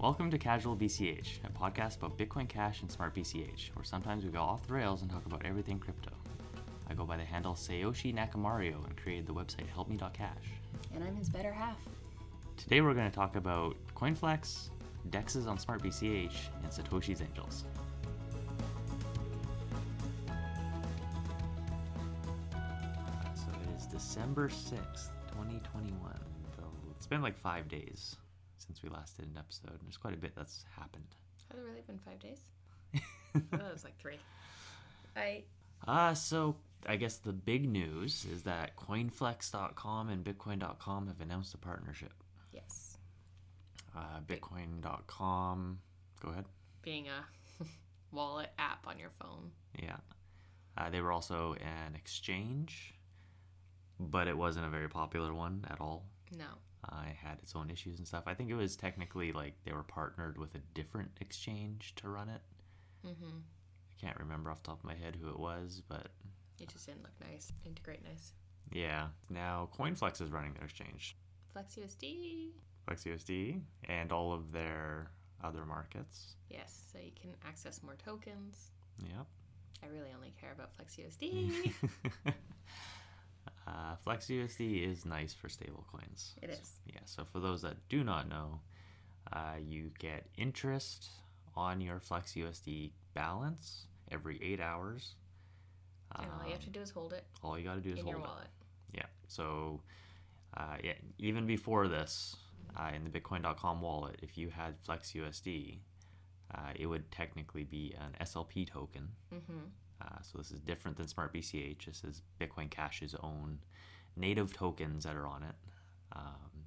Welcome to Casual BCH, a podcast about Bitcoin Cash and Smart BCH, where sometimes we go off the rails and talk about everything crypto. I go by the handle Sayoshi Nakamario and created the website helpme.cash. And I'm his better half. Today we're going to talk about CoinFlex, DEXs on Smart BCH, and Satoshi's Angels. So it is December 6th, 2021. So it's been like five days since we last did an episode. and There's quite a bit that's happened. Has it really been five days? It was like three. I Uh, so I guess the big news is that coinflex.com and bitcoin.com have announced a partnership. yes, Uh, bitcoin.com, go ahead. being a wallet app on your phone. Yeah. Uh, they were also an exchange, but it wasn't a very popular one at all. No, Uh, had its own issues and stuff. I think it was technically like they were partnered with a different exchange to run it. mm-hmm. I can't remember off the top of my head who it was, but it just didn't look nice. Integrate nice. yeah. Now CoinFlex is running their exchange. FlexUSD. FlexUSD and all of their other markets. Yes, so you can access more tokens. Yep. I really only care about FlexUSD. uh, FlexUSD is nice for stablecoins. It is. Yeah, so for those that do not know, uh, you get interest on your FlexUSD balance every eight hours. and all you have Um, to do is hold it all you got to do is in hold your it. wallet. Yeah. So, uh, yeah, even before this, uh, in the Bitcoin.com wallet, if you had FlexUSD, uh, it would technically be an SLP token. Mm-hmm. Uh, so this is different than Smart BCH. This is Bitcoin Cash's own native tokens that are on it. Um,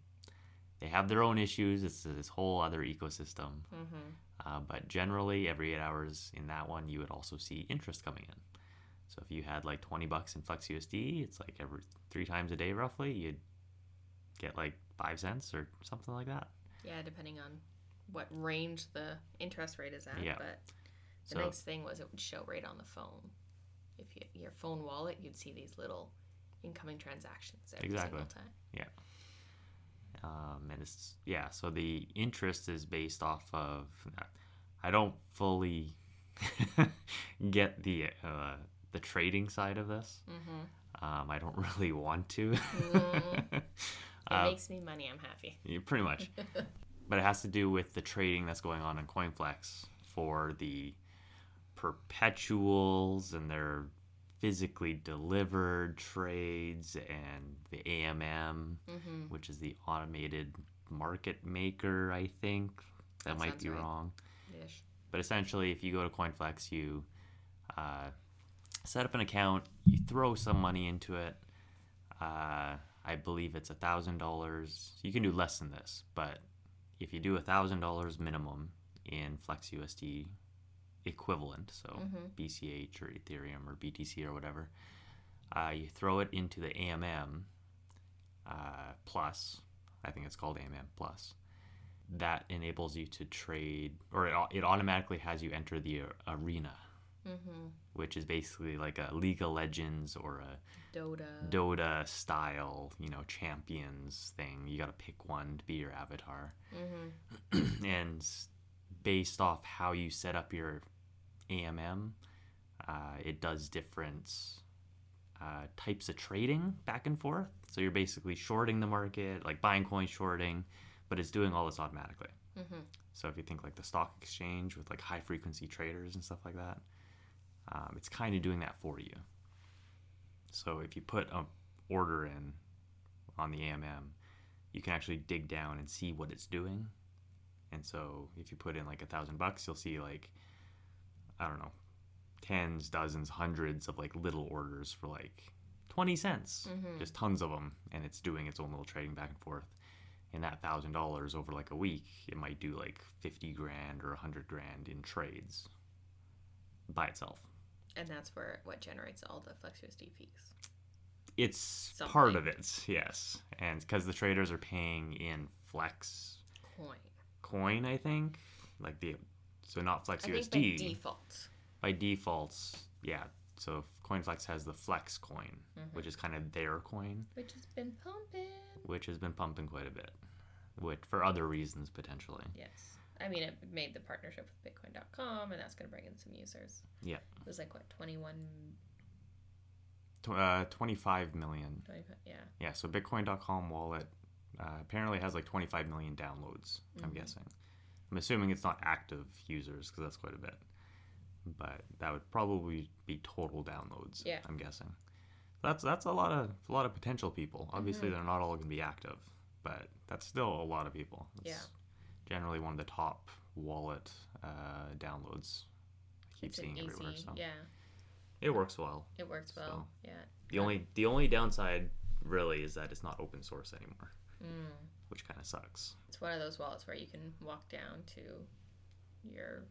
they have their own issues. It's this whole other ecosystem. Mm-hmm. Uh, but generally, every eight hours in that one, you would also see interest coming in. So if you had like 20 bucks in FlexUSD, it's like every three times a day roughly, you'd get like five cents or something like that. Yeah, depending on what range the interest rate is at. Yeah. But the So- nice thing was it would show right on the phone. If you your phone wallet, you'd see these little incoming transactions every Exactly. single time. Um, and it's, yeah, so the interest is based off of, I don't fully get the, uh, the trading side of this. Mm-hmm. Um, I don't really want to. Mm. It Uh, makes me money. I'm happy. Yeah, pretty much. but it has to do with the trading that's going on in CoinFlex for the perpetuals and their physically delivered trades and the AMM, Mm-hmm. which is the automated market maker, I think. That, That might be right. wrong. Ish. But essentially, if you go to CoinFlex, you uh, set up an account, you throw some money into it. Uh, I believe it's a thousand dollars. You can do less than this, but if you do a thousand dollars minimum in FlexUSD equivalent, so Mhm. BCH or Ethereum or BTC or whatever, uh, you throw it into the AMM uh, Plus. I think it's called AMM Plus that enables you to trade, or it, it automatically has you enter the arena, Mm-hmm. which is basically like a League of Legends or a Dota. Dota style, you know, champions thing. You got to pick one to be your avatar, mm-hmm. and based off how you set up your AMM, uh, it does different uh, types of trading back and forth. So you're basically shorting the market, like buying coins, shorting, but it's doing all this automatically. Mm-hmm. So if you think like the stock exchange with like high frequency traders and stuff like that, um, it's kind of doing that for you. So if you put a order in on the AMM, you can actually dig down and see what it's doing. And so if you put in like a thousand bucks, you'll see like I don't know, tens, dozens, hundreds of like little orders for like twenty cents, Mhm. just tons of them, and it's doing its own little trading back and forth and that thousand dollars over like a week, it might do like fifty grand or a hundred grand in trades by itself. And that's where what generates all the FlexUSD fees. It's part of it, yes, and because the traders are paying in Flex Coin. coin, I think, like the so not Flex I USD by default. by default, yeah. So CoinFlex has the Flex coin, Mhm. which is kind of their coin, Which has been pumping. which has been pumping quite a bit, which for other reasons potentially. Yes. I mean, it made the partnership with Bitcoin.com, and that's going to bring in some users. Yeah. It was like what 21, uh, 25 million. 25 yeah. Yeah, so Bitcoin.com wallet uh, apparently has like 25 million downloads, I'm Mhm. guessing. I'm assuming it's not active users because that's quite a bit. But that would probably be total downloads, Yeah. I'm guessing. That's that's a lot of a lot of potential people. Obviously, Mhm. they're not all going to be active, but that's still a lot of people. It's Yeah. generally one of the top wallet uh, downloads. I keep It's seeing everywhere, so Yeah, it works well. it works well. So- Yeah. The only the only downside really is that it's not open source anymore, Mm. Which kind of sucks. It's one of those wallets where you can walk down to your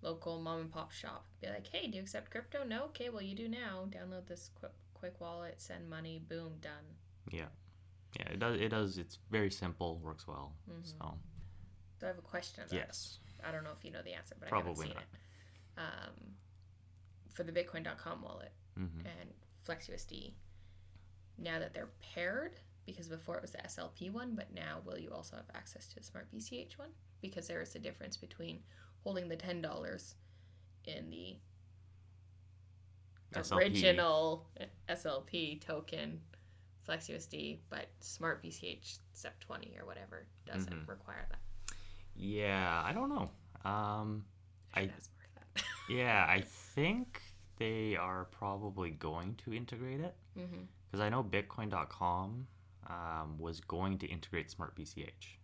local mom and pop shop, be like, "Hey, do you accept crypto? No. Okay, well you do now. Download this quick quick wallet, send money, boom, done." Yeah, yeah, it does. It does. It's very simple. Works well. Mhm. So So I have a question. About yes, I don't know if you know the answer, but Probably I haven't seen it. Um, for the Bitcoin.com wallet hmm and FlexUSD, now that they're paired, because before it was the SLP one, but now will you also have access to the Smart BCH one? Because there is a difference between holding the ten dollars in the SLP. original SLP token FlexUSD, but Smart BCH SEP twenty or whatever doesn't Mhm. require that. Yeah, I don't know. Um, I I- yeah, I think they are probably going to integrate it mm-hmm. because I know Bitcoin.com um, was going to integrate Smart BCH.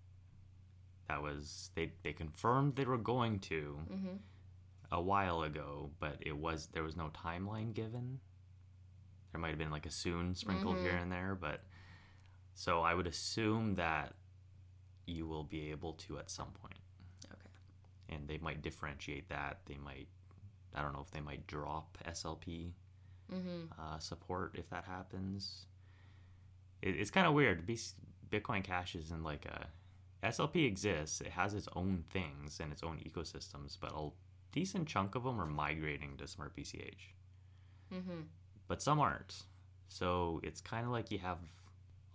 That was they they confirmed they were going to Mm-hmm. a while ago, but it was there was no timeline given. There might have been like a soon sprinkled Mhm. here and there, but so I would assume that you will be able to at some point. Okay. And they might differentiate that. They might I don't know if they might drop SLP Mm-hmm. uh, support if that happens. It, it's kind of weird. Bitcoin Cash is in like a SLP exists. It has its own things and its own ecosystems, but a decent chunk of them are migrating to Smart BCH, Mm-hmm. but some aren't. So it's kind of like you have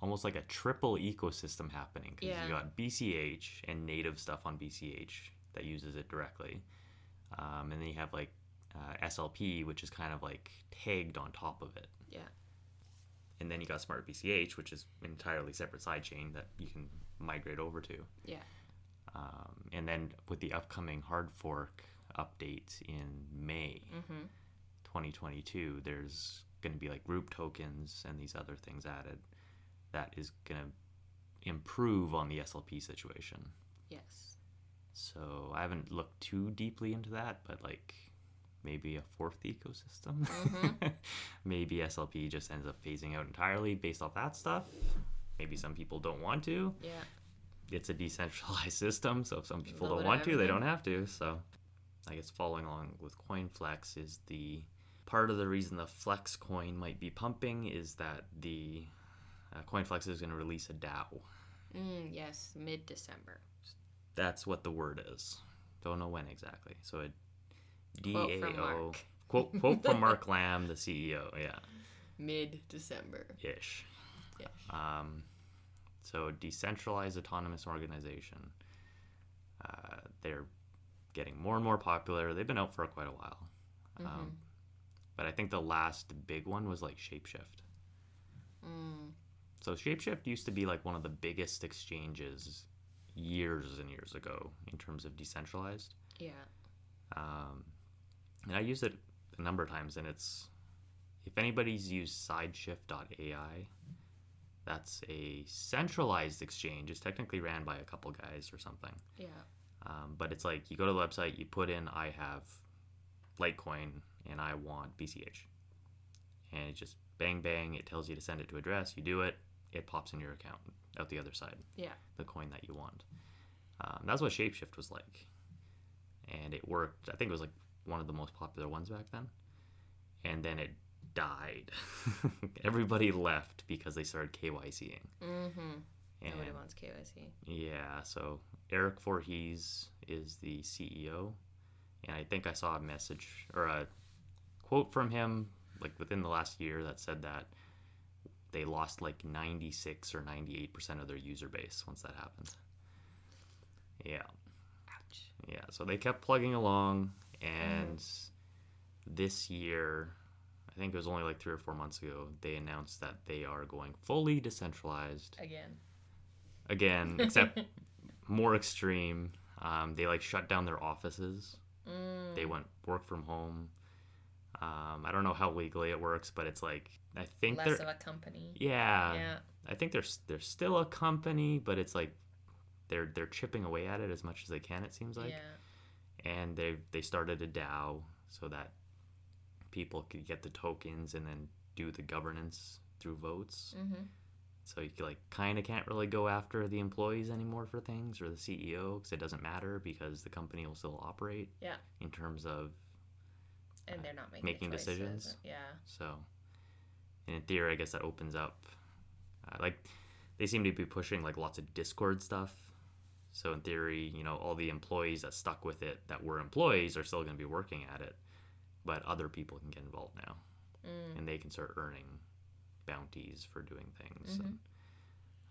almost like a triple ecosystem happening because Yeah. you got BCH and native stuff on BCH that uses it directly, um, and then you have like uh, SLP, which is kind of like tagged on top of it. Yeah. And then you got Smart BCH, which is an entirely separate sidechain that you can migrate over to. Yeah. Um, and then with the upcoming hard fork update in May Mm-hmm. 2022, there's going to be like group tokens and these other things added that is going to improve on the SLP situation. Yes. So I haven't looked too deeply into that, but like maybe a fourth ecosystem. Mhm. maybe SLP just ends up phasing out entirely based off that stuff. Maybe some people don't want to. Yeah. It's a decentralized system, so if some people don't want to, they don't have to. So I guess following along with CoinFlex is the part of the reason the Flex coin might be pumping is that the uh, CoinFlex is going to release a DAO. Mm, yes. Mid December. That's what the word is. Don't know when exactly. So from DAO quote quote from Mark Lamb, the CEO. Yeah, Mid December. ish. Yes. Um, so decentralized autonomous organization. Uh, they're getting more and more popular. They've been out for quite a while. Mm-hmm. Um, but I think the last big one was like Shapeshift. Mm. So Shapeshift used to be like one of the biggest exchanges years and years ago in terms of decentralized. Yeah. Um, and I use it a number of times, and it's if anybody's used Sideshift.ai, that's a centralized exchange. It's technically ran by a couple guys or something. Yeah. Um, but it's like you go to the website, you put in I have Litecoin and I want BCH, and it just bang bang. It tells you to send it to address. You do it. It pops in your account out the other side. Yeah. The coin that you want. Um, that's what Shapeshift was like, and it worked. I think it was like one of the most popular ones back then, and then it died. Everybody left because they started KYCing. Mm-hmm. And Nobody wants KYC. yeah, so Eric Voorhees is the CEO, and I think I saw a message or a quote from him like within the last year that said that they lost like 96 or 98% of their user base once that happened. Yeah. Ouch. Yeah, so they kept plugging along, and this year, I think it was only like three or four months ago, they announced that they are going fully decentralized Again. again, except more extreme. Um, they like shut down their offices. Mm. They went work from home. Um, I don't know how legally it works, but it's like I think Less they're of a company. yeah, yeah. I think there's there's still a company, but it's like they're they're chipping away at it as much as they can. It seems like, yeah. And they they started a DAO so that people could get the tokens and then do the governance through votes. Mm-hmm. So you like kind of can't really go after the employees anymore for things or the CEO because it doesn't matter because the company will still operate. Yeah. In terms of And they're not making, making choices. decisions. Yeah. so, and in theory, I guess that opens up. Uh, like they seem to be pushing like lots of Discord stuff. So in theory, you know, all the employees that stuck with it that were employees are still going to be working at it, but other people can get involved now Mm. and they can start earning bounties for doing things. Mhm. And,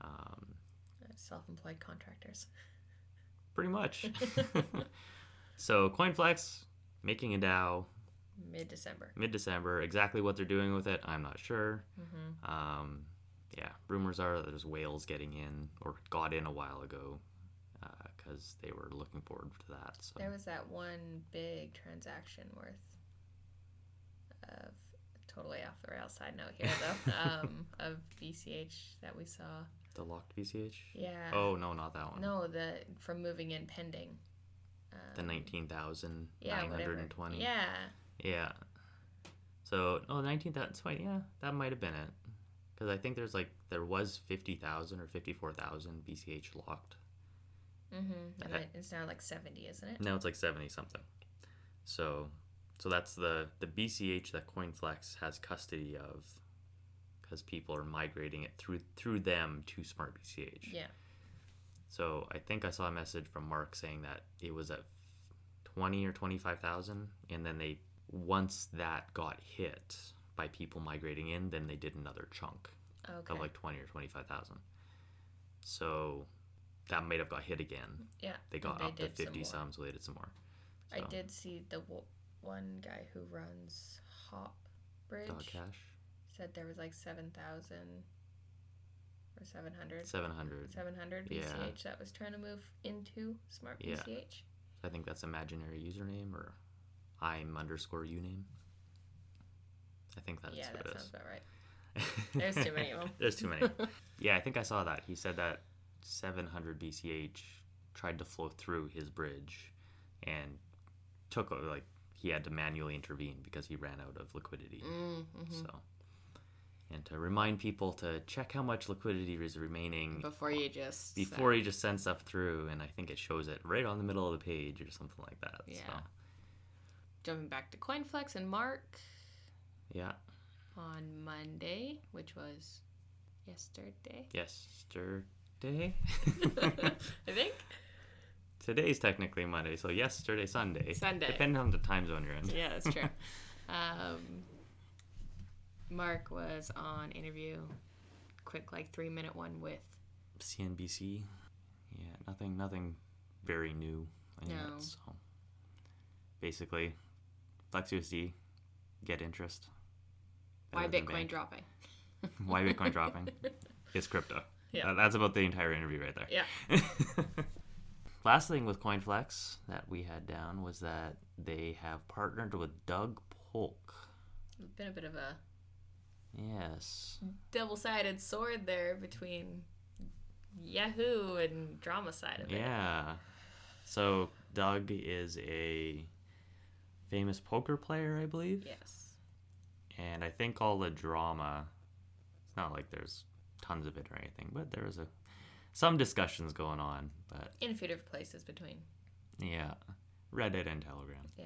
um, Self-employed contractors. pretty much. so CoinFlex making a DAO Mid-December. mid-December. Exactly what they're doing with it, I'm not sure. Mm-hmm. Um, yeah, rumors are that there's whales getting in or got in a while ago because they were looking forward to that. So There was that one big transaction worth of totally off the rail side note here though um, of BCH that we saw. the locked BCH. Yeah. Oh no, not that one. No, the from moving in pending. Um, The nineteen thousand yeah, nine hundred and twenty. Yeah. Yeah. So, oh, 19,000. so, Yeah, that might have been it. Because I think there's like, there was 50,000 or 54,000 BCH locked. Mm-hmm. And it's now like seventy, isn't it? Now it's like 70 something. So, so that's the, the BCH that CoinFlex has custody of because people are migrating it through through them to Smart BCH. Yeah. So I think I saw a message from Mark saying that it was at 20 or 25,000 and then they once that got hit by people migrating in, then they did another chunk Okay. of like 20 or 25,000. So that might have got hit again. yeah. They got they up to did some 50 more. some, so they did some more. I did see the w- one guy who runs Hop Bridge Dog Cash, said there was like seven thousand or seven hundred. 700. 700 Yeah. BCH that was trying to move into Smart Yeah. BCH. I think that's imaginary username or I'm underscore uname. I think that's yeah, what that it sounds is. about right. There's too many of them. There's too many. Yeah, I think I saw that. He said that 700 BCH tried to flow through his bridge and took uh, like he had to manually intervene because he ran out of liquidity. Mm-hmm. So, and to remind people to check how much liquidity is remaining Before you just before you just send stuff through, and I think it shows it right on the middle of the page or something like that. Yeah. So, jumping back to CoinFlex and Mark yeah. on Monday, which was yesterday. Yesterday. I think. Today's technically Monday, so yesterday, Sunday. Sunday. Depending on the time zone you're in. Yeah, that's true. um, Mark was on interview, quick like three minute one with CNBC. Yeah, nothing, nothing very new in No. it. So basically, FlexUSD, get interest. why Bitcoin dropping. Why Bitcoin dropping? It's crypto. Yeah. That- that's about the entire interview right there. Yeah. Last thing with CoinFlex that we had down was that they have partnered with Doug Polk. Been a bit of a Yes. double sided sword there between Yahoo and drama side of it. Yeah. So Doug is a famous poker player, I believe. Yes. And I think all the drama it's not like there's tons of it or anything, but there was a some discussions going on, but In a few different places between. yeah. Reddit and Telegram. Yeah.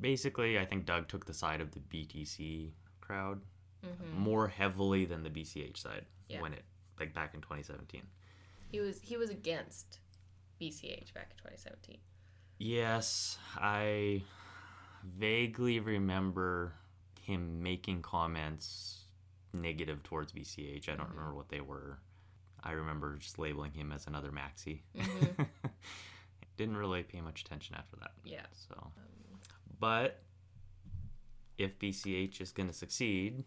Basically, I think Doug took the side of the BTC crowd hmm more heavily than the BCH side Yeah. when it like back in 2017. He was he was against BCH back in 2017. Yes, I vaguely remember him making comments negative towards BCH. I don't Mhm. remember what they were. I remember just labeling him as another maxi. Mhm. didn't really pay much attention after that. Yeah. So, Um, but if BCH is going to succeed,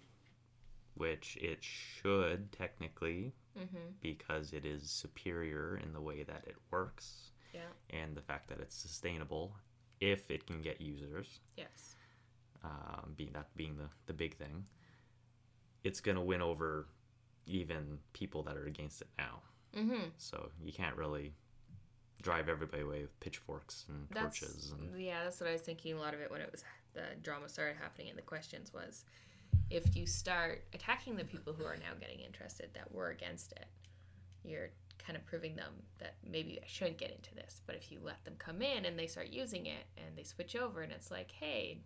which it should technically, mm-hmm. because it is superior in the way that it works Yeah. and the fact that it's sustainable, if it can get users, Yes. um, being that being the, the big thing, it's going to win over even people that are against it now. Mm-hmm. So you can't really drive everybody away with pitchforks and That's torches and yeah. That's what I was thinking. A lot of it when it was the drama started happening and the questions was, if you start attacking the people who are now getting interested that were against it, you're kind of proving them that maybe I shouldn't get into this. But if you let them come in and they start using it and they switch over and it's like, hey,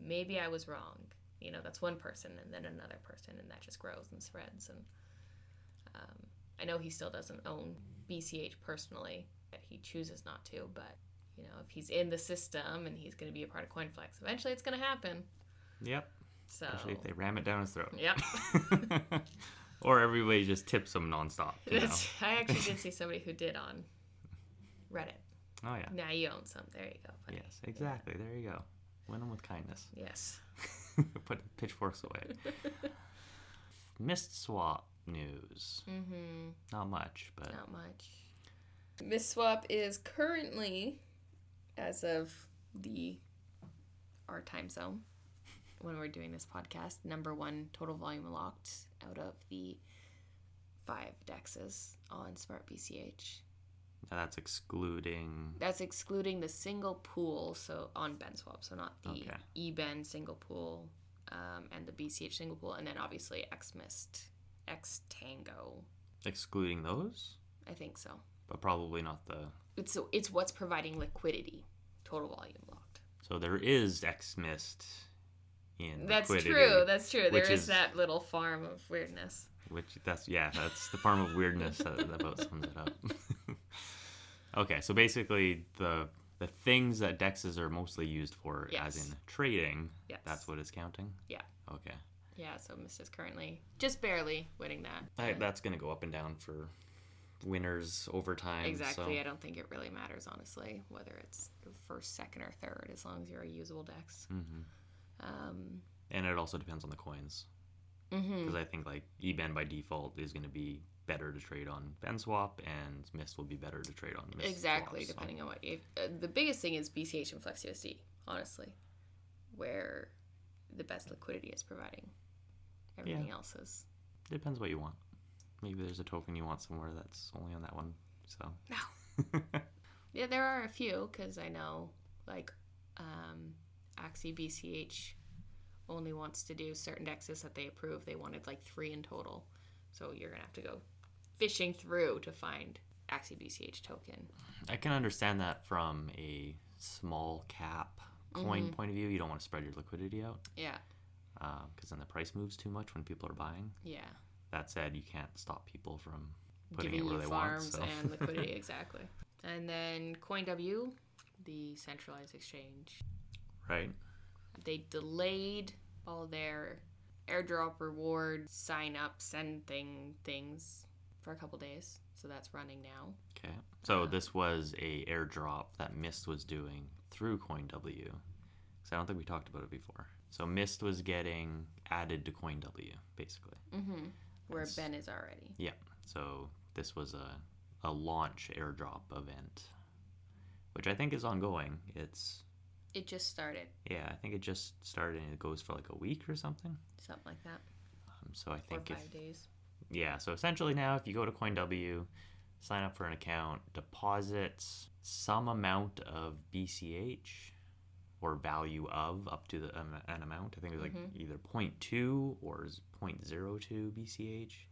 maybe I was wrong. You know, that's one person and then another person, and that just grows and spreads. And um, I know he still doesn't own BCH personally, that he chooses not to, but you know, if he's in the system and he's going to be a part of CoinFlex, eventually it's going to happen. yep, So, especially if they ram it down his throat. yep. or everybody just tips him nonstop. You know? I actually did see somebody who did on Reddit. Oh yeah. Now you own some. There you go. buddy. Yes, exactly. There you go. Win them with kindness. Yes. Put pitchforks away. Mist swap news. Mm-hmm. Not much, but Not much. Mist Swap is currently, as of the our time zone, when we're doing this podcast, number one total volume locked out of the five dexes on Smart BCH. That's excluding. That's excluding the single pool, so on BenSwap, so not the Okay. eBen single pool um, and the BCH single pool, and then obviously XMist, X Tango. Excluding those, I think so. but probably not the. It's so it's what's providing liquidity, total volume locked. So there is X Mist in That's true. That's true. There is, is is- that little farm of weirdness. Which that's yeah, that's the farm of weirdness that, that about sums it up. okay, so basically the the things that dexes are mostly used for, as in trading, Yes. that's what it's counting. Yeah. Okay, Yeah. So Mist is currently just barely winning that. I, that's gonna go up and down for winners over time. exactly. So. I don't think it really matters honestly whether it's first, second, or third, as long as you're a usable dex. hmm Um, And it also depends on the coins mhm. because I think like eBen by default is going to be better to trade on BenSwap, and Mist will be better to trade on Mist. Exactly, swaps, depending on what you. Uh, the biggest thing is BCH and FlexUSD, honestly, where the best liquidity is providing. Everything else is Depends what you want. Maybe there's a token you want somewhere that's only on that one. So no. Yeah, there are a few because I know like um, Axie BCH only wants to do certain dexes that they approve. They wanted like three in total, so you're gonna have to go fishing through to find Axie BCH token. I can understand that from a small cap coin Mhm. point of view. You don't want to spread your liquidity out Yeah, because then the price moves too much when people are buying. yeah. That said, you can't stop people from putting Giving it where you they want. farms So. and liquidity exactly. And then CoinW, the centralized exchange, right? they delayed all their airdrop reward sign up send thing things for a couple days so that's running now Okay. So Uh, this was a airdrop that Mist was doing through CoinW. Because I don't think we talked about it before. So Mist was getting added to CoinW, basically. mm-hmm. where That's- ben is already Yeah. So this was a, a launch airdrop event, which I think is ongoing. It's, it just started yeah, I think it just started and it goes for like a week or something. something like that Um, so I or think if, five days yeah, so essentially now if you go to CoinW, sign up for an account, deposits some amount of BCH or value of up to the, um, an amount. I think it was like Mhm. either 0.2 or is 0.02 BCH.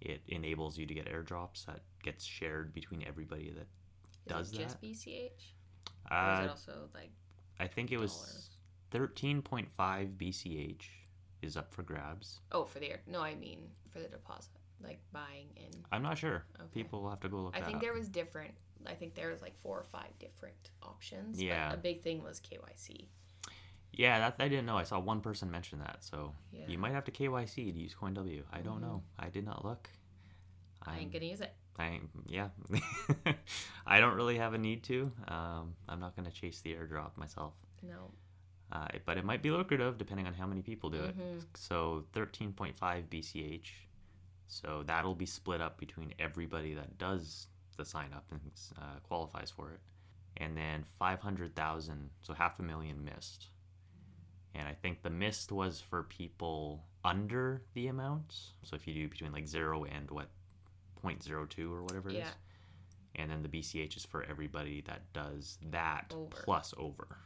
It enables you to get airdrops that gets shared between everybody that is Does it just that? bch or is uh, it also like I think it was 13.5 BCH is up for grabs. oh for the air no i mean for the deposit like buying in I'm not sure. Okay. People will have to go look i that think up. there was different i think there was like four or five different options but Yeah. a big thing was kyc Yeah, that I didn't know. I saw one person mention that. So Yeah. you might have to KYC to use CoinW. I don't Mhm. know. I did not look. i ain't I'm, gonna use it I yeah. I don't really have a need to. Um, I'm not gonna chase the airdrop myself. No. Uh, but it might be lucrative depending on how many people do it. Mhm. So 13.5 BCH. So that'll be split up between everybody that does the sign up and uh, qualifies for it. And then 500,000, so half a million missed. And I think the missed was for people under the amount. So if you do between like 0 and what, 0.02 or whatever it is. Yeah. And then the BCH is for everybody that does that Over. plus over.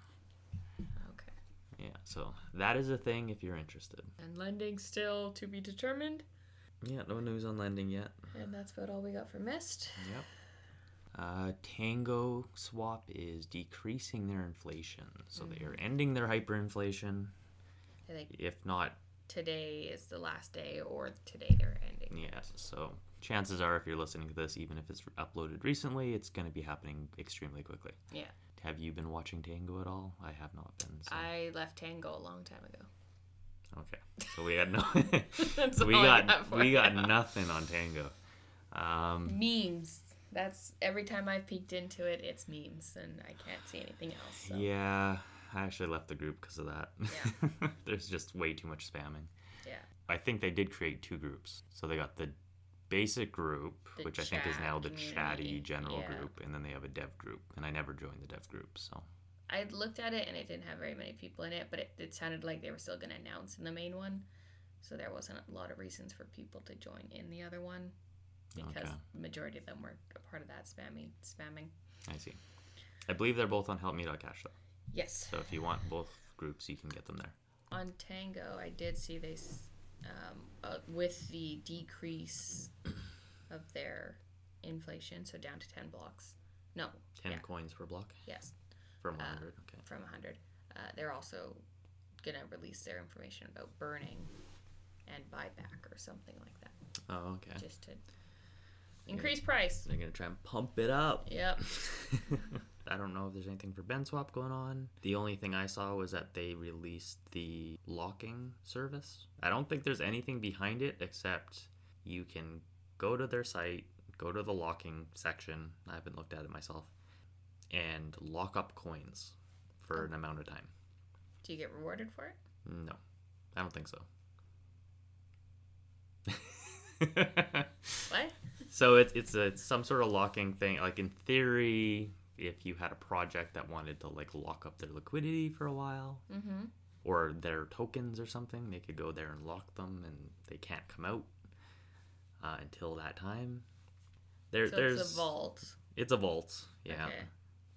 Yeah, so that is a thing if you're interested. And lending still to be determined. Yeah, no news on lending yet. And that's about all we got for Mist. Yep. Uh, Tango Swap is decreasing their inflation, so they are ending their hyperinflation. I think If not, today is the last day, or today they're ending. yeah. So chances are, if you're listening to this, even if it's uploaded recently, it's going to be happening extremely quickly. Yeah. Have you been watching Tango at all? I have not been. So. I left Tango a long time ago. Okay, so we got no. We got, got we got you. nothing on Tango. Um, Memes. That's every time I've peeked into it, it's memes, and I can't see anything else. So. Yeah, I actually left the group because of that. Yeah. There's just way too much spamming. Yeah. I think they did create two groups. So they got the basic group, The which I think is now the chatty general yeah. group, and then they have a dev group. And I never joined the dev group, so I looked at it and it didn't have very many people in it, but it, it sounded like they were still going to announce in the main one. So there wasn't a lot of reasons for people to join in the other one because Okay. the majority of them were a part of that spammy spamming. I see. I believe they're both on helpme.cash though. Yes. So if you want both groups, you can get them there. On Tango, I did see they, um, uh, with the decrease of their inflation, so down to 10 blocks. No, 10 Yeah. coins per block yes, from 100. okay. from 100. Uh, they're also going to release their information about burning and buyback or something like that, Oh, okay. just to increase price. They're going to try and pump it up. Yep. I don't know if there's anything for BenSwap going on. The only thing I saw was that they released the locking service. I don't think there's anything behind it except you can go to their site, go to the locking section. I haven't looked at it myself, and lock up coins for an amount of time. Do you get rewarded for it? No, I don't think so. What? So it's it's a it's some sort of locking thing. Like in theory, if you had a project that wanted to like lock up their liquidity for a while Mm-hmm. or their tokens or something, they could go there and lock them, and they can't come out uh, until that time. There, So there's it's a vault. It's a vault. Yeah. Okay.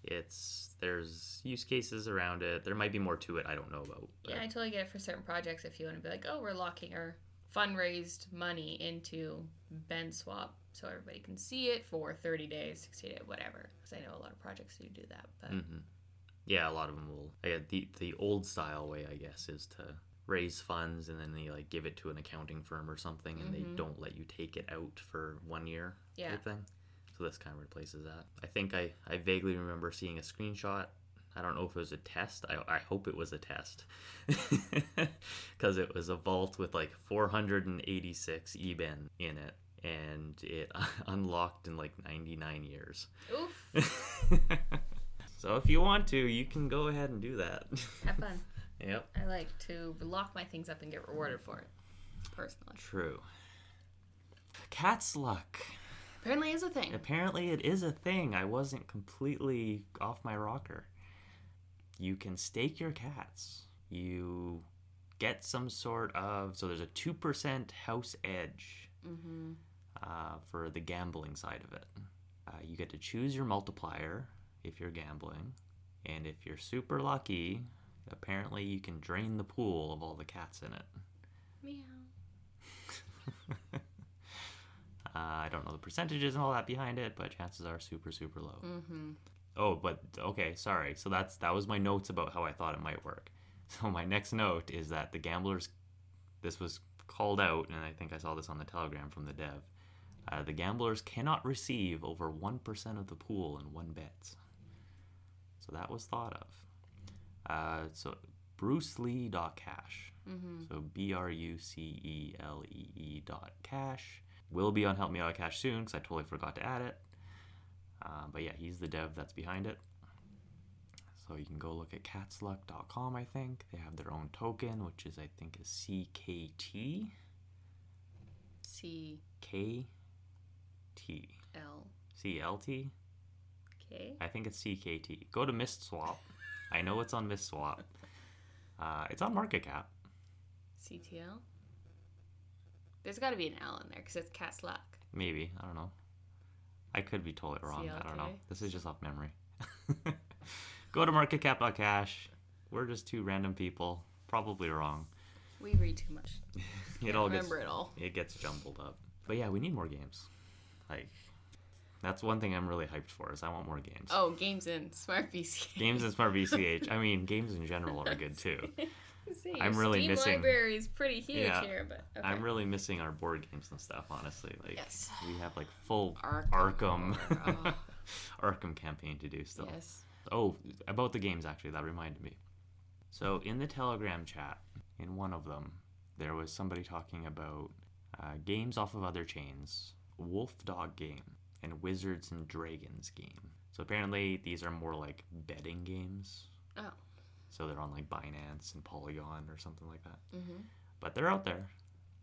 It's there's use cases around it. There might be more to it. I don't know about. but- Yeah, I totally get it for certain projects if you want to be like, oh, we're locking our fundraised money into BenSwap so everybody can see it for 30 days, 60 days, whatever. Because I know a lot of projects do do that. But hmm Yeah, a lot of them will. Yeah, the the old style way, I guess, is to raise funds and then they like give it to an accounting firm or something, and Mhm. they don't let you take it out for one year. Yeah. Type thing. So this kind of replaces that. I think I I vaguely remember seeing a screenshot. I don't know if it was a test. I, I hope it was a test. Because it was a vault with like 486 EBEN in it. And it unlocked in like 99 years. oof, so if you want to, you can go ahead and do that. have fun. yep. I like to lock my things up and get rewarded for it, personally. True. Cat's luck. Apparently, is a thing. Apparently, it is a thing. I wasn't completely off my rocker. You can stake your cats. You get some sort of. So there's a 2% house edge Mm-hmm. Uh, for the gambling side of it. Uh, you get to choose your multiplier if you're gambling. And if you're super lucky, apparently you can drain the pool of all the cats in it. Meow. Uh, I don't know the percentages and all that behind it, but chances are super, super low. Mm-hmm. Oh, but okay, sorry. So that's that was my notes about how I thought it might work. So my next note is that the gamblers, this was called out, and I think I saw this on the telegram from the dev. Uh, the gamblers cannot receive over one percent of the pool in one bet. So that was thought of. Uh, so Bruce Lee dot cash. Mm-hmm. So B R U C E L E E dot cash. will be on helpme.cash soon because I totally forgot to add it. Uh, but yeah, he's the dev that's behind it. So you can go look at catsluck.com, I think. They have their own token, which is, I think, is CKT. C KT. L CLT? K. I think it's CKT. Go to Mist Swap. I know it's on Mist Swap. Uh, it's on Market Cap. CTL. There's got to be an L in there because it's Cat's Luck. Maybe. I don't know. I could be totally wrong. I don't know. This is just off memory. Go to marketcap.cash. We're just two random people. Probably wrong. We read too much. It all gets remember it all. it gets jumbled up. But yeah, we need more games. Like that's one thing I'm really hyped for is I want more games. Oh, games in Smart BC. Games in Smart BCH. I mean, games in general are good too. See, I'm really Steam missing- library is pretty huge Yeah. here, but okay. I'm really missing our board games and stuff, honestly. Like Yes. we have like full Arkham. Arkham Oh. Arkham campaign to do still. yes. Oh, about the games actually, that reminded me. So in the Telegram chat, in one of them, there was somebody talking about uh, games off of other chains, Wolf Dog game and Wizards and Dragons game. So apparently these are more like betting games. Oh. So they're on like Binance and Polygon or something like that. Mm-hmm. But they're out there,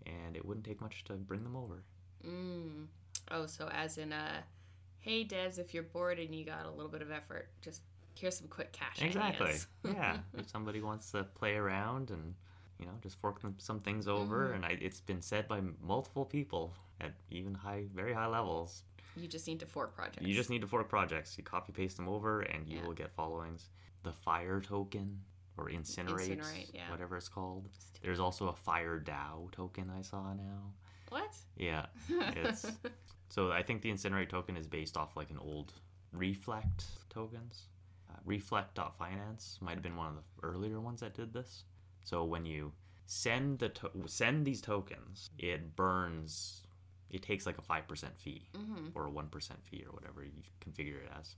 and it wouldn't take much to bring them over. Mm. Oh, so as in uh, hey devs, if you're bored and you got a little bit of effort, just here's some quick cash. Exactly. yeah. If somebody wants to play around and you know just fork some things over, Mhm. and I, it's been said by multiple people at even high, very high levels. you just need to fork projects. You just need to fork projects. You copy paste them over, and you Yeah. will get followings. The fire token or incinerate, Incinerate, yeah. whatever it's called. There's also a fire DAO token I saw now. what? Yeah. It's so I think the incinerate token is based off like an old reflect tokens. Uh, reflect.finance might have been one of the earlier ones that did this. So when you send the to- send these tokens, it burns. It takes like a five percent fee mm-hmm. or a one percent fee or whatever you configure it as,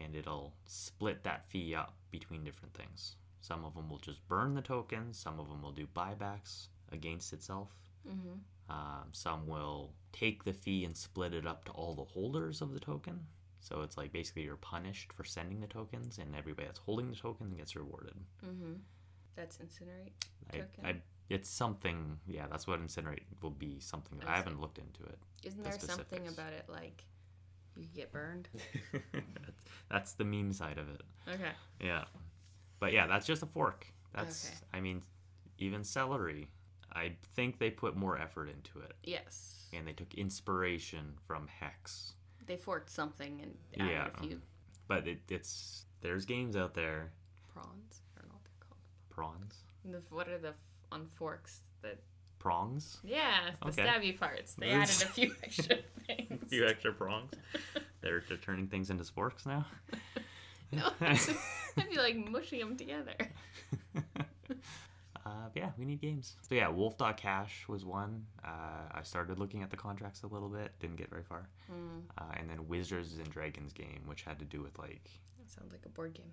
and it'll split that fee up between different things. Some of them will just burn the tokens. Some of them will do buybacks against itself. Mm-hmm. Um, some will take the fee and split it up to all the holders of the token. So it's like basically you're punished for sending the tokens, and everybody that's holding the token gets rewarded. Mm-hmm. That's incinerate. Token. I, it's something, yeah, that's what incinerate will be. Something I I, haven't looked into it. Isn't The there something about it like you get burned? that's, that's the meme side of it. Okay. Yeah, but yeah, that's just a fork. That's, Okay. I mean, even celery. I think they put more effort into it, Yes. and they took inspiration from Hex. They forked something and added Yeah. a few but it, it's there's games out there prawns. I don't know what they're called. Prawns The, what are the on forks? The prongs yeah, the Okay. stabby parts. They added a few extra things. a few extra prongs they're, they're turning things into sporks now No, I'd be like mushing them together. uh, yeah we need games so yeah wolf cash was one uh, i started looking at the contracts a little bit didn't get very far Mm, uh, and then wizards and dragons game which had to do with like that sounds like a board game.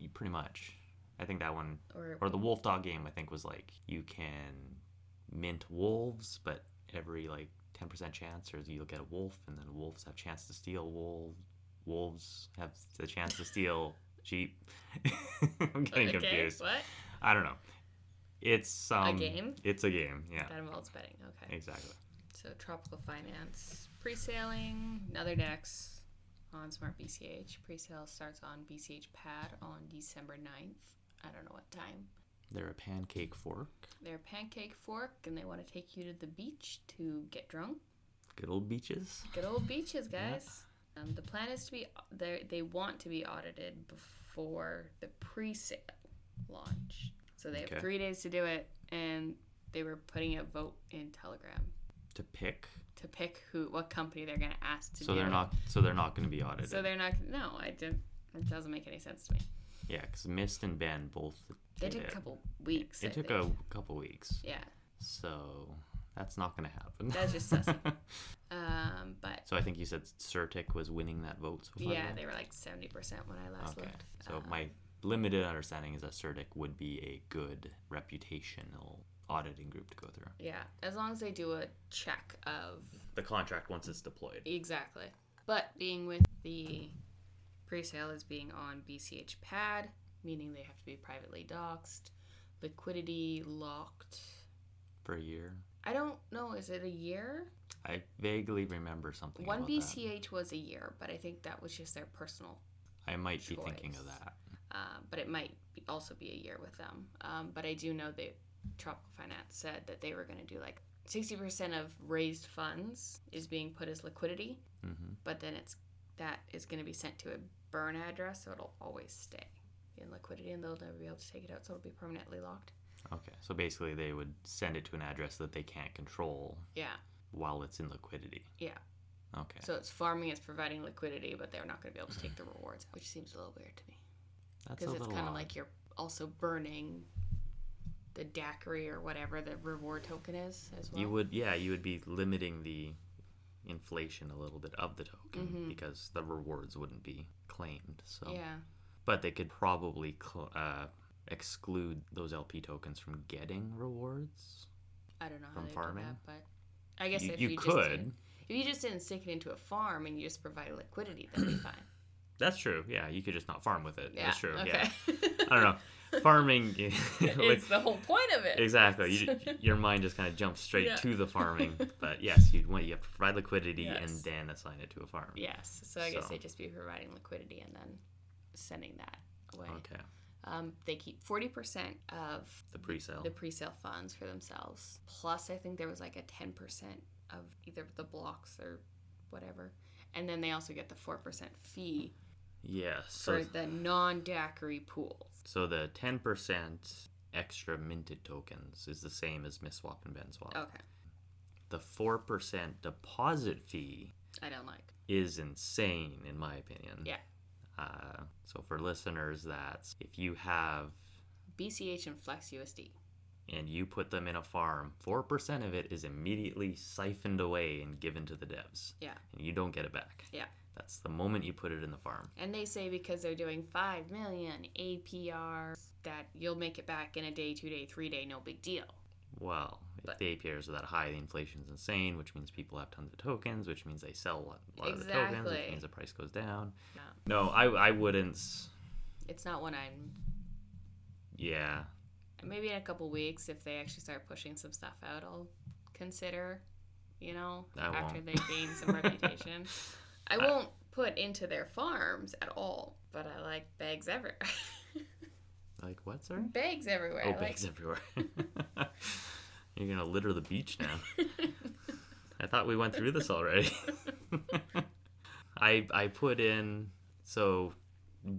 you- pretty much i think that one Or, or the wolf dog game i think was like you can mint wolves but every like 10% chance or you'll get a wolf and then wolves have chance to steal wolves wolves have the chance to steal sheep i'm getting okay, confused What? i don't know it's um game? it's a game yeah That involves betting. Okay. exactly So tropical finance pre-sailing, another dex on Smart BCH. Pre-sale starts on BCH Pad on December 9th. I don't know what time. they're a pancake fork They're a pancake fork and they want to take you to the beach to get drunk. good old beaches Good old beaches, Yeah. guys. Um, the plan is to be they they want to be audited before the pre-sale launch. So they have Okay. three days to do it, and they were putting a vote in Telegram to pick to pick who what company they're gonna ask to so do they're it. not so they're not going to be audited So they're not. No, I didn't. It doesn't make any sense to me. Yeah because mist and ben both They did took a couple weeks. it I took think. a couple weeks yeah. So that's not going to happen. That's just sussy. Um, but so I think you said CertiK was winning that vote so far. yeah, though? they were like seventy percent when I last Okay. looked. So Uh, my limited understanding is that CertiK would be a good reputational auditing group to go through. Yeah, as long as they do a check of The contract once it's deployed. exactly. But being with the pre-sale is being on BCH pad, meaning they have to be privately doxed, liquidity locked. For a year. I don't know. Is it a year? I vaguely remember something. One about that. BCH was a year, but I think that was just their personal. I might be thinking of that. Uh, but it might be, also be a year with them. Um, but I do know that Tropical Finance said that they were going to do like 60% of raised funds is being put as liquidity, hmm but then it's that is going to be sent to a burn address, so it'll always stay in liquidity, and they'll never be able to take it out, so it'll be permanently locked. Okay, so basically they would send it to an address that they can't control Yeah, while it's in liquidity. yeah. Okay. So it's farming, it's providing liquidity, but they're not going to be able to take the rewards, which seems a little weird to me. That's a because it's kind of like you're also burning the daiquiri or whatever the reward token is as well. You would, yeah, you would be limiting the inflation a little bit of the token Mhm. because the rewards wouldn't be claimed. So, yeah, but they could probably cl- uh, exclude those LP tokens from getting rewards. I don't know From farming? that, but I guess you if you you, could. if you just didn't stick it into a farm and you just provide liquidity, that'd be fine. That's true. Yeah, you could just not farm with it. Yeah, That's true. Okay. Yeah. I don't know. Farming. it's the whole point of it. Exactly. You, your mind just kind of jumps straight Yeah. to the farming. But yes, you want you have to provide liquidity Yes. and then assign it to a farm. Yes. So I guess So. they'd just be providing liquidity and then sending that away. Okay. Um, they keep forty percent of The pre-sale. the pre-sale funds for themselves. Plus, I think there was like a ten percent of either the blocks or whatever, and then they also get the four percent fee yes. So, for the non-daiquiri pools. So the ten percent extra minted tokens is the same as Mist Swap and BenSwap. Okay, The four percent deposit fee I don't like. is insane in my opinion. Yeah. Uh, so for listeners, that's if you have BCH and Flex USD. and you put them in a farm, 4% of it is immediately siphoned away and given to the devs. Yeah. And you don't get it back. Yeah. That's the moment you put it in the farm. And they say because they're doing 5 million APR that you'll make it back in a day, two day, three day, no big deal. Well, if But- the APRs are that high, the inflation's insane, which means people have tons of tokens, which means they sell a lot, a lot of the tokens, which means the price goes down. No. No, I, I wouldn't. It's not one I'm. Yeah. Maybe in a couple weeks, if they actually start pushing some stuff out, I'll consider, you know, I after won't. they gain some reputation. I I- won't put into their farms at all, but I like bags everywhere. Like what, sorry? bags everywhere. Oh, like- bags everywhere. You're going to litter the beach now. I thought we went through this already. I I put in so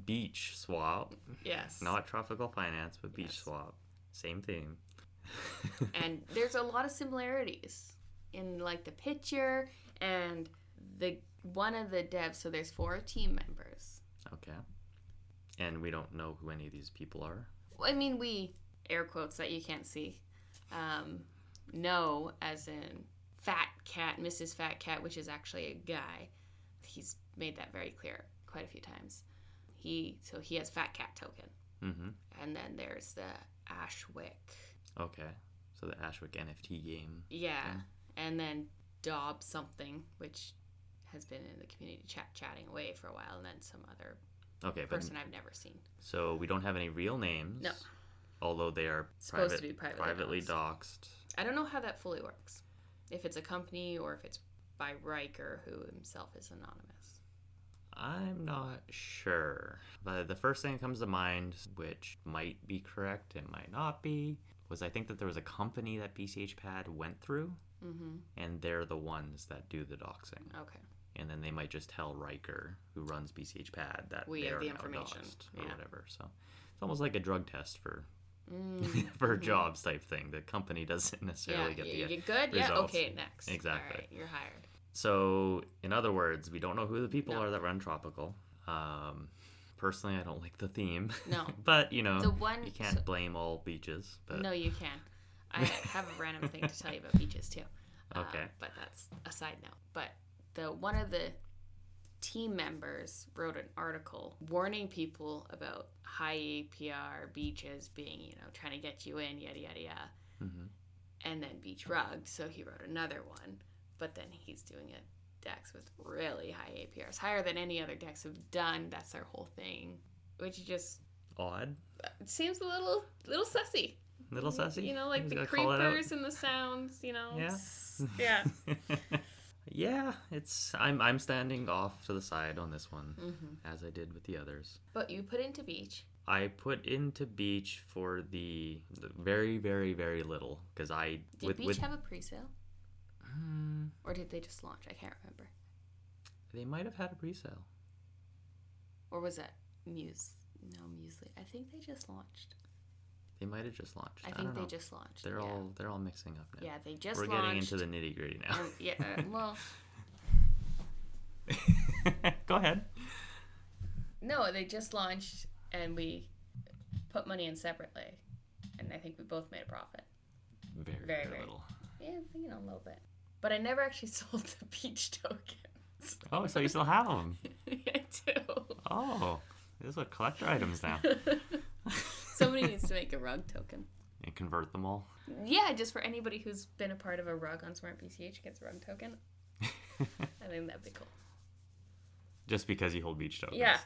beach swap, yes. not tropical finance, but beach Yes. swap. Same thing. and there's a lot of similarities in like the picture and the one of the devs. So there's four team members. okay. And we don't know who any of these people are. Well, I mean, we air quotes that you can't see. Um, know as in Fat Cat, Mrs. Fat Cat, which is actually a guy. He's made that very clear quite a few times. He so he has Fat Cat token, Mm-hmm. and then there's the Ashwick. Okay. So the Ashwick NFT game. Yeah, Okay. and then Dob something, which has been in the community chat chatting away for a while, and then some other Okay, but person I've never seen. so we don't have any real names. No. Although they are Supposed private, to be privately, privately doxed. doxed. I don't know how that fully works. If it's a company or if it's by Riker, who himself is anonymous. I'm not sure. But the first thing that comes to mind, which might be correct, it might not be, was I think that there was a company that BCH Pad went through, Mm-hmm. and they're the ones that do the doxing. Okay. And then they might just tell Riker, who runs BCH Pad, that We they have are the information. or Yeah. whatever. So it's almost like a drug test for Mm. for Mhm. jobs type thing. The company doesn't necessarily Yeah, get you, the you good? Yeah. results. Okay. Next. Exactly. Right, you're hired. So, in other words, we don't know who the people No. are that run Tropical. Um, personally, I don't like the theme. No. but, you know, The one. you can't so- blame all beaches. But no, you can. I have a random thing to tell you about beaches too. Uh, Okay. but that's a side note. But the one of the team members wrote an article warning people about high APR beaches being, you know, trying to get you in, yada yada yada. Mhm. and then beach rugged, so he wrote another one. But then he's doing a dex with really high APRs, higher than any other dex have done. That's their whole thing, which is just Odd. it seems a little little sussy. Little sassy. You know, like Just the gotta call it out. creepers and the sounds. You know. Yeah. Yeah. yeah, it's I'm I'm standing off to the side on this one, hmm as I did with the others. But you put into beach. I put into beach for the, the very very very little because I Did with beach with have a pre-sale, Hmm, or did they just launch? I can't remember. they might have had a pre-sale. Or was that Muse? No, Muesli. I think they just launched. They might have just launched. I I, think they know. just launched. They're yeah. all they're all mixing up now. Yeah, they just launched. We're launched. getting into the nitty gritty now. and- yeah, uh, well, Go ahead. no, they just launched, and we put money in separately, and I think we both made a profit. Very Very, very, very. little. Yeah, you know, a little bit. But I never actually sold the beach tokens. Oh, so you still have them? I do. Oh, these are collector items now. Somebody needs to make a rug token. And convert them all. Yeah, just for anybody who's been a part of a rug on Smart BCH gets a rug token. I think that'd be cool. Just because you hold beach tokens. Yeah.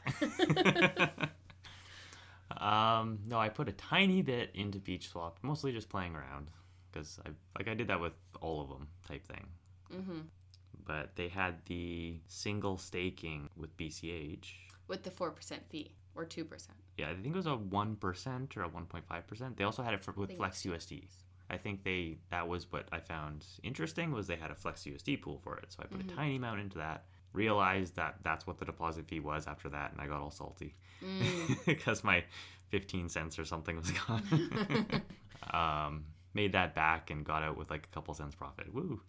um, no, I put a tiny bit into beach swap, mostly just playing around, because I like I did that with all of them type thing. hmm But they had the single staking with BCH. With the 4% fee or 2%. Yeah, I think it was a one percent or a one point five percent. They also had it for, with Flex USD. I think they that was what I found interesting was they had a Flex USD pool for it. So I put Mhm. a tiny amount into that. Realized that that's what the deposit fee was after that, and I got all salty Mm. because my fifteen cents or something was gone. um, made that back and got out with like a couple cents profit. Woo!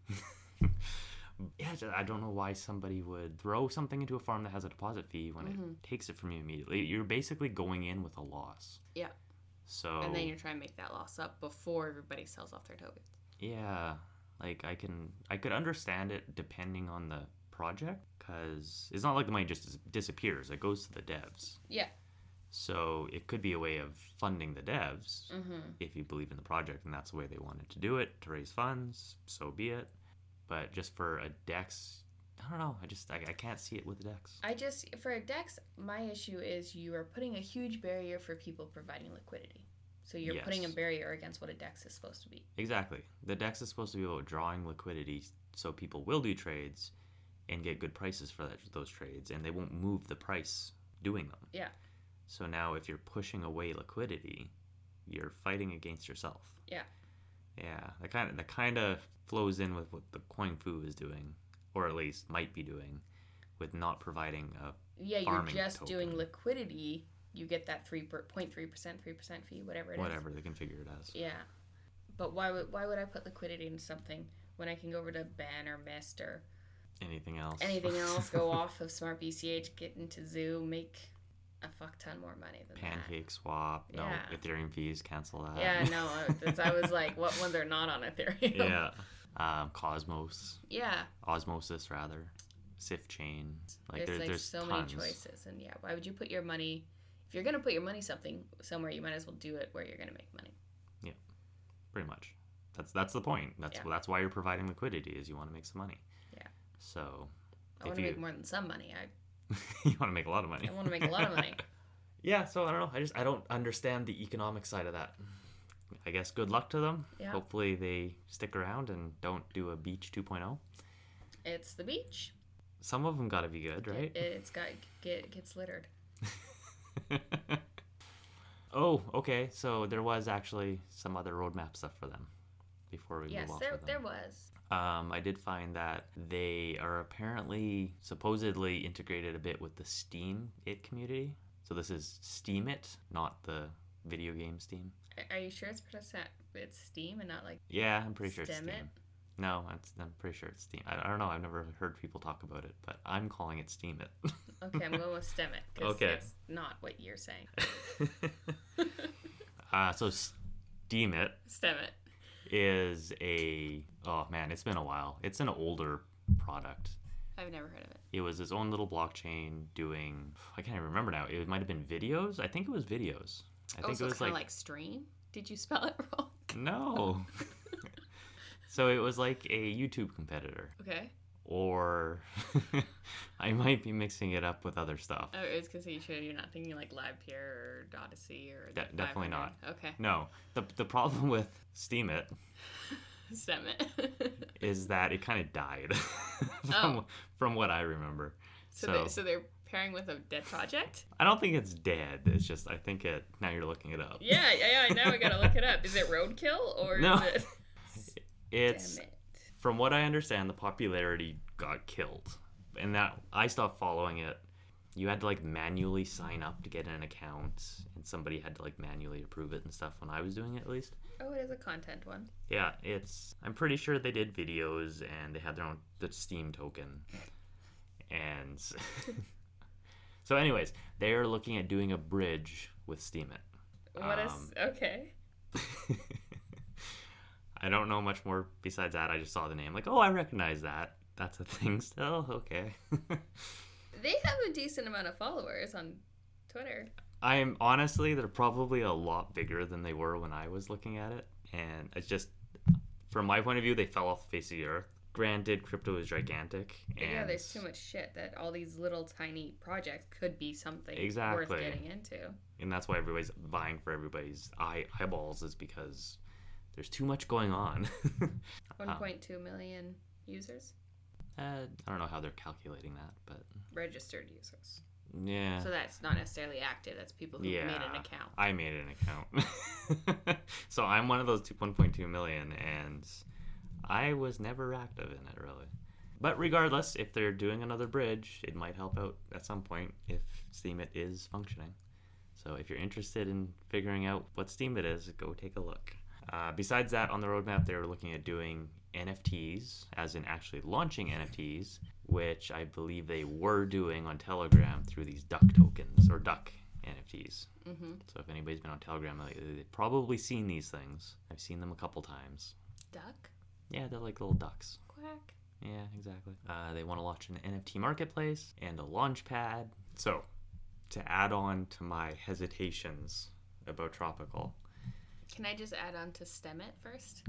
Yeah, I don't know why somebody would throw something into a farm that has a deposit fee when Mhm. it takes it from you immediately. You're basically going in with a loss. Yeah. So And then you're trying to make that loss up before everybody sells off their tokens. yeah, like I can I could understand it depending on the project because it's not like the money just disappears. It goes to the devs. Yeah. So it could be a way of funding the devs Mm-hmm. if you believe in the project and that's the way they wanted to do it to raise funds. So be it. But just for a Dex, I don't know. I just I, I can't see it with the Dex. I just, for a DEX, my issue is you are putting a huge barrier for people providing liquidity. So you're putting a barrier against what a DEX is supposed to be. Exactly. The Dex is supposed to be about drawing liquidity so people will do trades and get good prices for that, those trades and they won't move the price doing them. Yeah. So now if you're pushing away liquidity, you're fighting against yourself. Yeah. Yeah, that kind of that kind of flows in with what the Coin Fu is doing, or at least might be doing, with not providing a Yeah, you're just token. doing liquidity. You get that 3.3%, 3% fee, whatever it is. whatever they can figure it as. Yeah. But why would why would I put liquidity into something when I can go over to Ben or Mist or Anything else? anything else, go off of Smart BCH, get into Zoo, make a fuck ton more money than Pancake swap. No Yeah. Ethereum fees. Cancel that. that. Yeah, no, that's- I was like, what ones are not on Ethereum? yeah. Um, Cosmos, Yeah, Osmosis rather, Sifchain. Like there's there, like there's so tons. many choices, and yeah, why would you put your money? If you're gonna put your money something somewhere, you might as well do it where you're gonna make money. Yeah, pretty much. That's that's the point. That's Yeah. that's why you're providing liquidity is you want to make some money. Yeah. So I want to you- make more than some money. I, you want to make a lot of money. I want to make a lot of money. Yeah, so I don't know. I just I don't understand the economic side of that. I guess good luck to them. Yeah. Hopefully they stick around and don't do a beach oh. 2.0. It's the beach. Some of them got to be good, right? It, it's got get gets littered. oh, okay. So there was actually some other roadmap stuff for them before we yes, move off there of them. there was. Um, I did find that they are apparently supposedly integrated a bit with the Steam It community. So this is Steemit, not the video game Steam. Are- you sure it's pronounced it's Steam and not like Yeah, I'm pretty sure it's Steam. It? No, I'm pretty sure it's Steam. I, I don't know. I've never heard people talk about it, but I'm calling it Steemit. okay, I'm going with stem it because Okay. it's not what you're saying. uh, so Steemit stem it. Is a oh man, it's been a while. It's an older product. I've never heard of it. It was its own little blockchain doing. I can't even remember now. It might have been videos. I think it was videos. I oh, think so it was like, like stream. Did you spell it wrong? no. So it was like a YouTube competitor, Okay. Or I might be mixing it up with other stuff. Oh, it's because you you're not thinking like Live Peer or Odysee or De- definitely not. Okay. No, the the problem with Steemit Stem it. is that it kind of died from, Oh. from what I remember. so, So- They, so they're pairing with a dead project? I don't think it's dead. It's just I think it. Now you're looking it up. Yeah, yeah, yeah. Now I gotta look it up. Is it Roadkill or No. is it? It's it. From what I understand, the popularity got killed, and that I stopped following it. You had to like manually sign up to get an account, and somebody had to like manually approve it and stuff. When I was doing it, at least. Oh, it is a content one. Yeah, it's. I'm pretty sure they did videos and they had their own the Steam token, and so, anyways, they are looking at doing a bridge with Steemit. What is Um, okay? I don't know much more besides that. I just saw the name, like, oh, I recognize that. That's a thing still. Okay. They have a decent amount of followers on Twitter. I'm honestly, they're probably a lot bigger than they were when I was looking at it, and it's just, from my point of view, they fell off the face of the earth. Granted, crypto is gigantic, and yeah, there's too much shit that all these little tiny projects could be something exactly. worth getting into. and that's why everybody's vying for everybody's eye eyeballs is because there's too much going on. 1.2 million users, uh, I don't know how they're calculating that, but registered users. yeah. So that's not necessarily active. That's people who made an Yeah. account. I made an account. so I'm one of those two- 1.2 million, and I was never active in it really. But regardless, if they're doing another bridge, it might help out at some point if Steemit is functioning. So if you're interested in figuring out what Steemit is, go take a look. Uh, besides that, on the roadmap, they were looking at doing NFTs, as in actually launching NFTs, which I believe they were doing on Telegram through these Duck tokens or Duck NFTs. Mm-hmm. So if anybody's been on Telegram lately, they've probably seen these things. I've seen them a couple times. Duck? Yeah, they're like little ducks. Quack. Yeah, exactly. Uh, they want to launch an NFT marketplace and a launch pad. So, to add on to my hesitations about Tropical, Can I just add on to STEM it first?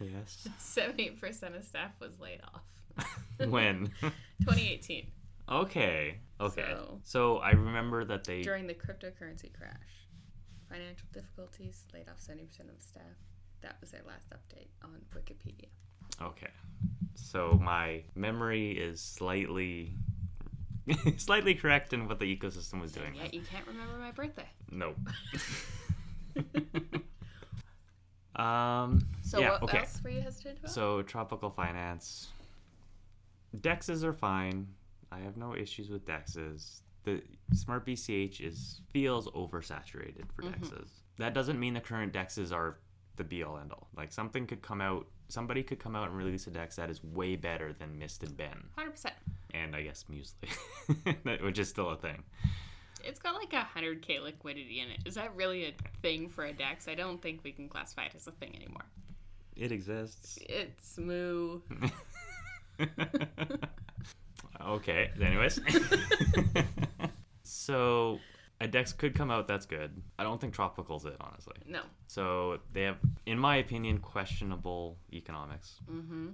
yes. 78% of staff was laid off. when? 2018. Okay, okay. So- So, I remember that they. During the cryptocurrency crash. Financial difficulties, laid off 70% of the staff. That was their last update on Wikipedia. Okay. So my memory is slightly slightly correct in what the ecosystem was doing. Yeah, you can't remember my birthday. Nope. um So yeah, what okay. else were you hesitant about? So tropical finance dexes are fine. I have no issues with dexes. The smart BCH is feels oversaturated for Mhm. dexes. That doesn't mean the current dexes are the be all end all. Like something could come out somebody could come out and release a dex that is way better than Mist and Ben. 100%. and I guess Muesli, which is still a thing. It's got like a 100k liquidity in it. Is that really a thing for a DEX? I don't think we can classify it as a thing anymore. It exists. It's moo. okay. Anyways, so a dex could come out. That's good. I don't think Tropical's it, honestly. No. So they have, in my opinion, questionable economics. Mm-hmm.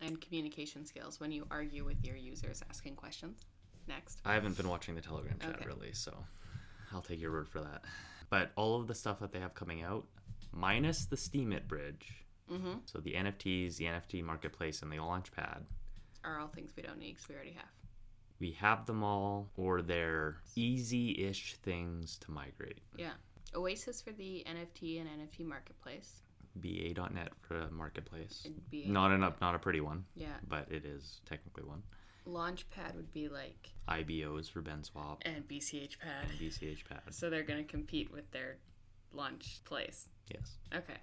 And communication skills when you argue with your users asking questions. Next. I haven't been watching the Telegram chat Okay. really, so I'll take your word for that. But all of the stuff that they have coming out, minus the Steemit bridge, Mm-hmm. so the NFTs, the NFT marketplace, and the Launchpad, Are all things we don't need because we already have. we have them all, or they're easy-ish things to migrate. Yeah. Oasis for the NFT and NFT marketplace. BA.net for a marketplace. Not an up, not a pretty one, Yeah. but it is technically one. Launchpad would be like IBOs for BenSwap and BCH pad. and BCH pads. So they're gonna compete with their launch place. Yes, Okay.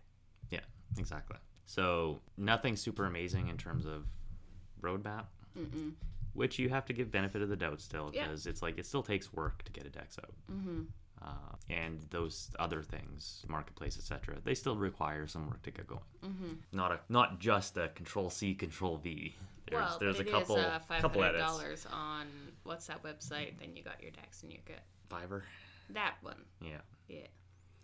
Yeah, exactly. So nothing super amazing in terms of roadmap, Mm-mm. which you have to give benefit of the doubt still Yeah. because it's like it still takes work to get a dex out. Mm-hmm. Uh, and those other things, marketplace, etc., they still require some work to get going. Mm-hmm. Not a not just a Control C, Control V. There's well, there's a couple is, uh, couple edits. dollars on what's that website? Then you got your Dex and you're good. Fiverr. That one. Yeah. Yeah.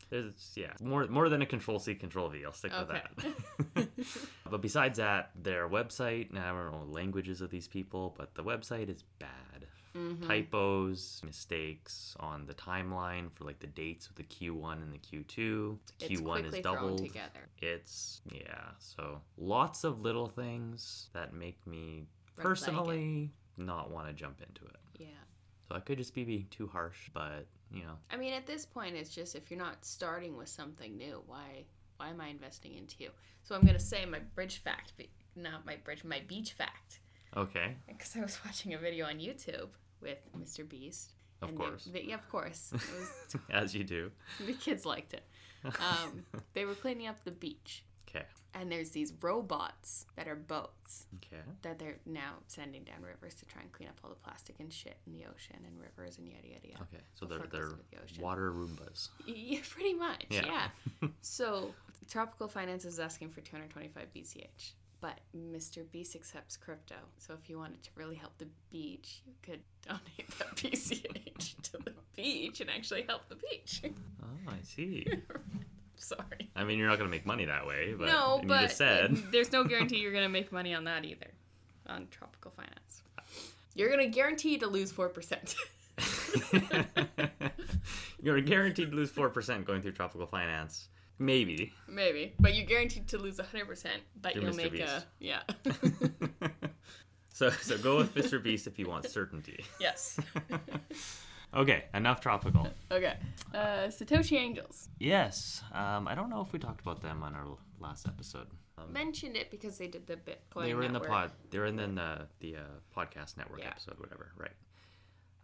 There's yeah, more more than a control C, control V. I'll stick Okay. with that. but besides that, their website, now I don't know the languages of these people, but the website is bad. Mhm. Typos, mistakes on the timeline for like the dates with the Q1 and the Q2. The It's Q1 quickly is doubled. together. It's yeah, so lots of little things that make me Red flag it. personally not want to jump into it. Yeah. So I could just be being too harsh, but you know, I mean, at this point, it's just if you're not starting with something new, why why am I investing into you? So I'm gonna say my bridge fact, not my bridge, my beach fact, okay, because I was watching a video on YouTube with Mr. Beast. of and course, they- yeah, of course. It was, as you do. the kids liked it. Um, they were cleaning up the beach, Okay, and there's these robots that are boats okay, that they're now sending down rivers to try and clean up all the plastic and shit in the ocean and rivers and yada yada yada. okay. So they're they're the water Roombas. Yeah, pretty much. Yeah. Yeah. so, Tropical Finance is asking for 225 BCH, but Mr. Beast accepts crypto. So, if you wanted to really help the beach, you could donate that BCH to the beach and actually help the beach. Oh, I see. Sorry. I mean, you're not gonna make money that way, but no, but you just said. there's no guarantee you're going to make money on that either, on Tropical Finance. You're going to guarantee to lose 4%. You're guaranteed to lose four percent going through tropical finance. Maybe. Maybe. But you're guaranteed to lose 100%, but Through you'll Mr. make a. Yeah. so so go with Mr. Beast if you want certainty. yes. Okay, enough tropical. Okay. Uh, Satoshi Angels. Yes. Um, I don't know if we talked about them on our last episode. Um, Mentioned it because they did the Bitcoin. they were in the pod. They were in the the, the uh, podcast network Yeah. episode, whatever. Right.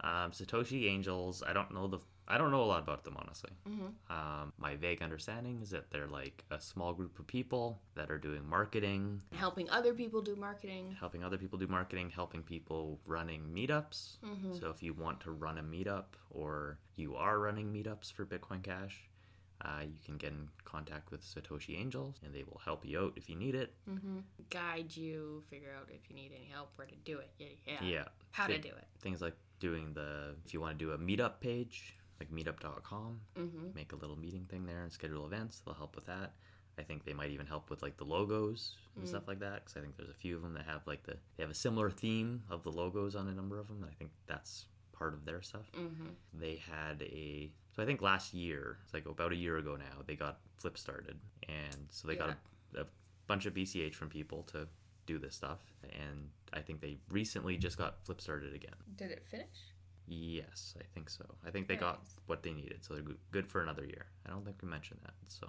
Um, Satoshi Angels. I don't know the. I don't know a lot about them honestly. Mhm. Um, my vague understanding is that they're like a small group of people that are doing marketing, Helping other people do marketing. helping other people do marketing, helping people running meetups. Mhm. So if you want to run a meetup or you are running meetups for Bitcoin Cash, uh, you can get in contact with Satoshi Angels and they will help you out if you need it. Mm-hmm. Guide you, figure out if you need any help, where to do it. Yeah. yeah. Yeah. How to do it. Things like doing the, if you want to do a meetup page, like meetup.com, Mm-hmm. make a little meeting thing there and schedule events. They'll help with that. I think they might even help with like the logos and Mm. stuff like that because I think there's a few of them that have like the they have a similar theme of the logos on a number of them. And I think that's part of their stuff. Mm-hmm. They had a so I think last year, it's like about a year ago now, they got Flip started, and so they got a, a bunch of BCH from people to do this stuff, and I think they recently just got Flip started again. Did it finish? Yes, I think so. I think they got what they needed, so they're good- for another year. I don't think we mentioned that, so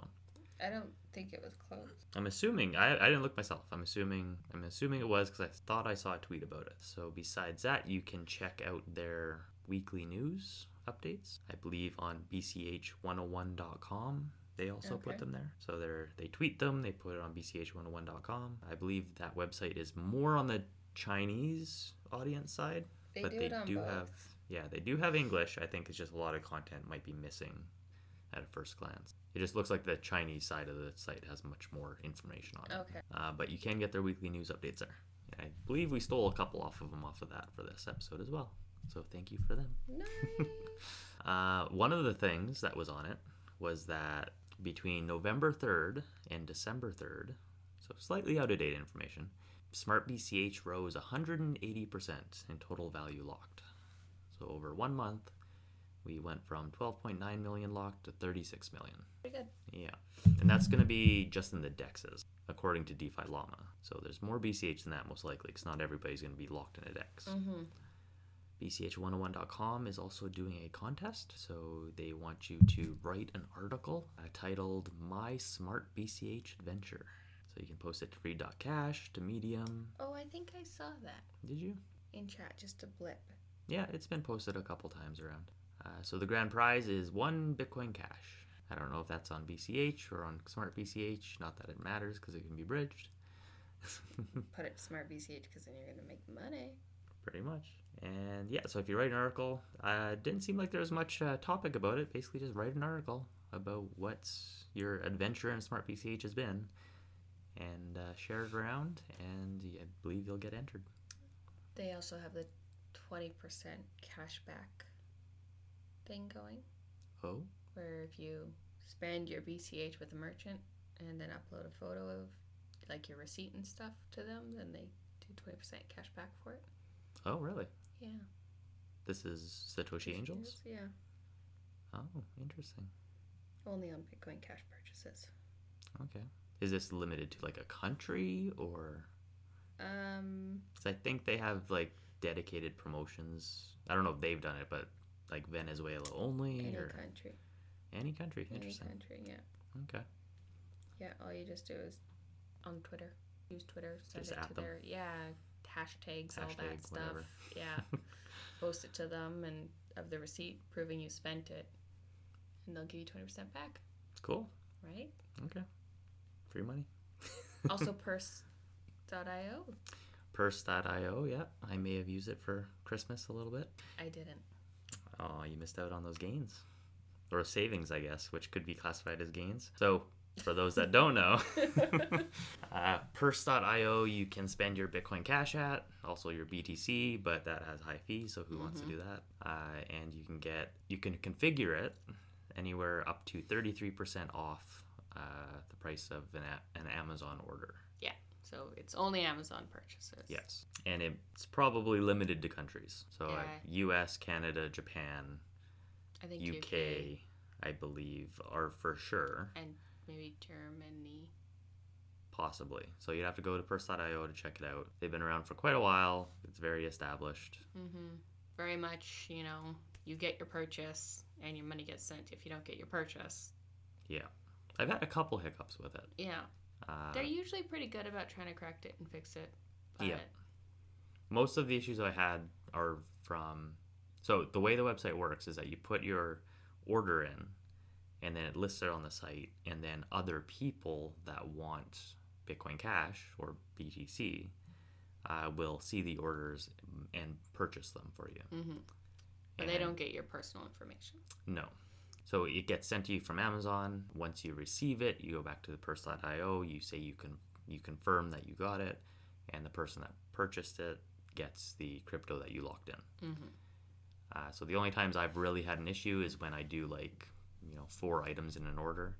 I don't think it was closed. I'm assuming I, I didn't look myself. I'm assuming I'm assuming it was because I thought I saw a tweet about it. So besides that, you can check out their weekly news updates. I believe on bch101.com. They also Okay. put them there. So they're they tweet them. They put it on bch101.com. I believe that website is more on the Chinese audience side, They but do they do both. have yeah they do have English. I think it's just a lot of content might be missing at a first glance. It just looks like the Chinese side of the site has much more information on it. Okay. Uh, but you can get their weekly news updates there. I believe we stole a couple off of them off of that for this episode as well. So thank you for them. Nice. Uh, one of the things that was on it was that between November 3rd and December 3rd, so slightly out of date information, Smart BCH rose 180% in total value locked. So over one month, we went from 12.9 million locked to 36 million. Pretty good. Yeah. And that's going to be just in the dexes, according to DeFi Llama. So there's more BCH than that, most likely, because not everybody's going to be locked in a dex. Mm-hmm. BCH101.com is also doing a contest. So they want you to write an article uh, titled My Smart BCH Adventure. So you can post it to read.cash, to Medium. Oh, I think I saw that Did you? in chat. Just a blip. Yeah, it's been posted a couple times around. Uh, so the grand prize is one Bitcoin Cash. I don't know if that's on BCH or on Smart BCH. Not that it matters because it can be bridged. Put it to Smart BCH because then you're gonna make money. Pretty much. And yeah, so if you write an article, uh, didn't seem like there was much uh, topic about it. Basically, just write an article about what your adventure in Smart BCH has been, and uh, share it around. And I believe you'll get entered. They also have the twenty percent cashback thing going, Oh, where if you spend your BCH with a merchant and then upload a photo of like your receipt and stuff to them, then they do twenty percent cash back for it. Oh, really? Yeah. This is Satoshi Angels? Yeah. Oh, interesting. Only on Bitcoin Cash purchases. Okay. Is this limited to like a country or? Um. Because I think they have like dedicated promotions. I don't know if they've done it, but like Venezuela only Any or country. any country. Any Interesting. country. Yeah. Okay. Yeah. All you just do is on Twitter. Use Twitter. Send Just it to them. their yeah hashtags, all that stuff. whatever. Yeah. Post it to them and of the receipt proving you spent it, and they'll give you twenty percent back. Cool. Right. Okay. Free money. Also, Purse.io. Purse.io. Yeah, I may have used it for Christmas a little bit. I didn't. Oh, you missed out on those gains. Or savings, I guess, which could be classified as gains. So, for those that don't know, uh, Purse.io, you can spend your Bitcoin Cash at, also your BTC, but that has high fees, so who wants to do that? Uh, and you can get, you can configure it anywhere up to 33% off uh, the price of an, a- an Amazon order. Yeah. So it's only Amazon purchases. Yes. And it's probably limited to countries. So, like US, Canada, Japan, I think UK, I believe, are for sure, and maybe Germany. possibly. So you'd have to go to Purse.io to check it out. They've been around for quite a while. It's very established. Mm-hmm. Very much, you know, you get your purchase and your money gets sent if you don't get your purchase. Yeah. I've had a couple hiccups with it. Yeah. Uh, They're usually pretty good about trying to correct it and fix it. But Yeah. most of the issues I had are from. So the way the website works is that you put your order in, and then it lists it on the site, and then other people that want Bitcoin Cash or BTC uh, will see the orders and purchase them for you. hmm But they don't get your personal information. No. So it gets sent to you from Amazon. Once you receive it, you go back to the purse.io, you say you can you confirm that you got it, and the person that purchased it gets the crypto that you locked in. Mm-hmm. Uh, so the only times I've really had an issue is when I do like, you know, four items in an order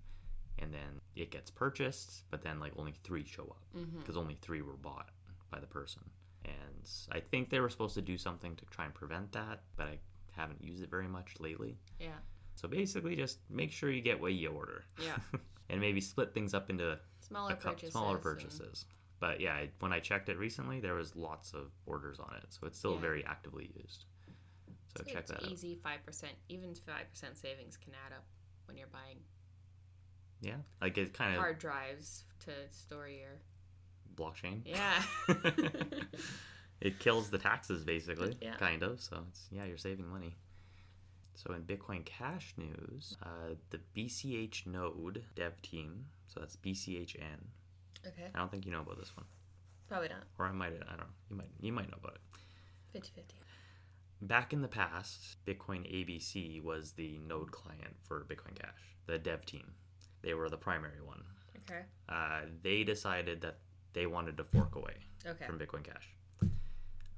and then it gets purchased, but then like only three show up Mm-hmm. because only three were bought by the person. And I think they were supposed to do something to try and prevent that, but I haven't used it very much lately. Yeah. So basically, just make sure you get what you order. Yeah. and maybe split things up into Smaller couple purchases. smaller and- purchases. But yeah, when I checked it recently, there was lots of orders on it, so it's still Yeah. very actively used. So So check it's that out. easy. Five percent, even five percent savings can add up when you're buying Yeah, like it kind of hard drives to store your. blockchain. Yeah. it kills the taxes basically, Yeah. kind of. So it's yeah, you're saving money. So in Bitcoin Cash news, uh, the BCH Node dev team, so that's BCHN. okay. I don't think you know about this one, Probably not. or I might. I don't know. You might. You might know about it. 50 50. Back in the past, Bitcoin ABC was the node client for Bitcoin Cash, the dev team. They were the primary one. Okay. Uh, they decided that they wanted to fork away Okay. from Bitcoin Cash.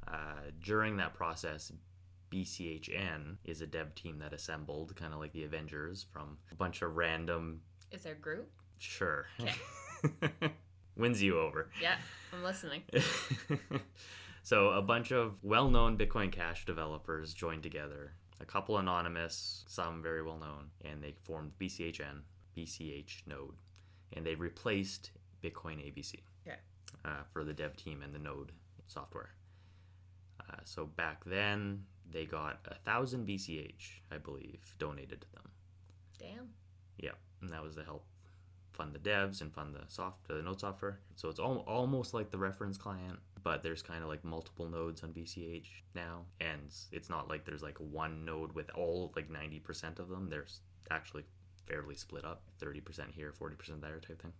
Uh, during that process, BCHN is a dev team that assembled, kind of like the Avengers, from a bunch of random. Is there a group? Sure. Wins you over. Yeah, I'm listening. so a bunch of well-known Bitcoin Cash developers joined together. A couple anonymous, some very well known, and they formed BCHN, BCH Node, and they replaced Bitcoin ABC Okay. uh, for the dev team and the Node software. Uh, so back then, they got a thousand BCH, I believe, donated to them. Damn. Yeah, and that was to help fund the devs and fund the soft the node software. So it's al- almost like the reference client, but there's kind of like multiple nodes on BCH now, and it's not like there's like one node with all like 90% of them. There's actually fairly split up, 30% here, 40% there type thing.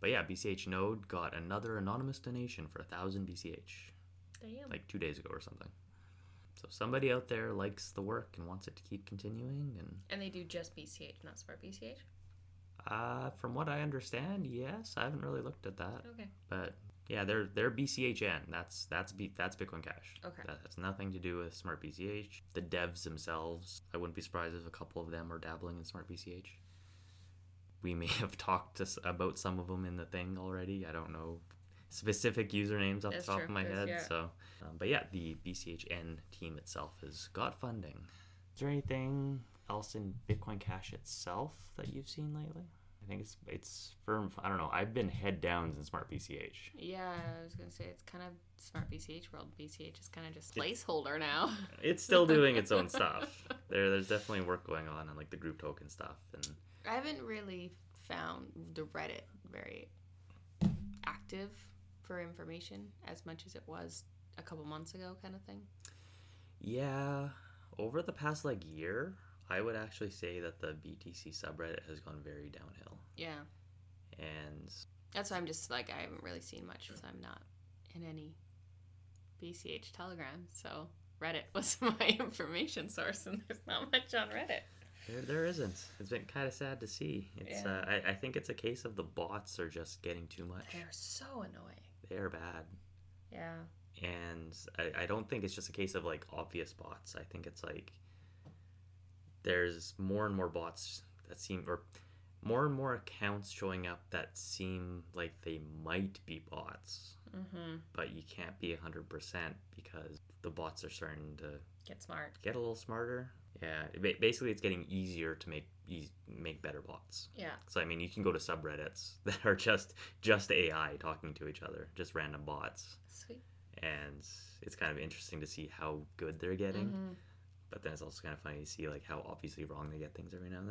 But yeah, BCH node got another anonymous donation for a thousand BCH Damn. like two days ago or something. So somebody out there likes the work and wants it to keep continuing and and they do just BCH, not Smart BCH? Uh, from what I understand, yes. I haven't really looked at that, Okay. but yeah, they're they're BCHN. That's that's B, that's Bitcoin Cash. Okay. That has nothing to do with Smart BCH. The devs themselves, I wouldn't be surprised if a couple of them are dabbling in Smart BCH. we may have talked to, about some of them in the thing already. I don't know specific usernames off That's the top true, of my 'cause, head. yeah. So, um, but yeah, the BCHN team itself has got funding. Is there anything else in Bitcoin Cash itself that you've seen lately? I think it's it's firm. I don't know. I've been head down in Smart BCH. Yeah, I was gonna say it's kind of smart BCH world. BCH is kind of just placeholder now. It's still doing its own stuff. There, there's definitely work going on on like the group token stuff, and I haven't really found the Reddit very active for information as much as it was a couple months ago, kind of thing. yeah, over the past like year, I would actually say that the BTC subreddit has gone very downhill, Yeah, and that's why I'm just like I haven't really seen much because I'm not in any BCH Telegram, so Reddit was my information source, and there's not much on Reddit. there, there isn't. It's been kind of sad to see. It's Yeah. uh, I, I think it's a case of the bots are just getting too much. They're so annoying. They are bad. Yeah. and I, I don't think it's just a case of like obvious bots. I think it's like there's more and more bots that seem or more and more accounts showing up that seem like they might be bots, Mm-hmm. but you can't be 100% because the bots are starting to Get smart. get a little smarter. Yeah, basically it's getting easier to make eas make better bots. Yeah. So I mean, you can go to subreddits that are just just AI talking to each other, just random bots Sweet. and it's kind of interesting to see how good they're getting. Mhm. But then it's also kind of funny to see like how obviously wrong they get things every now and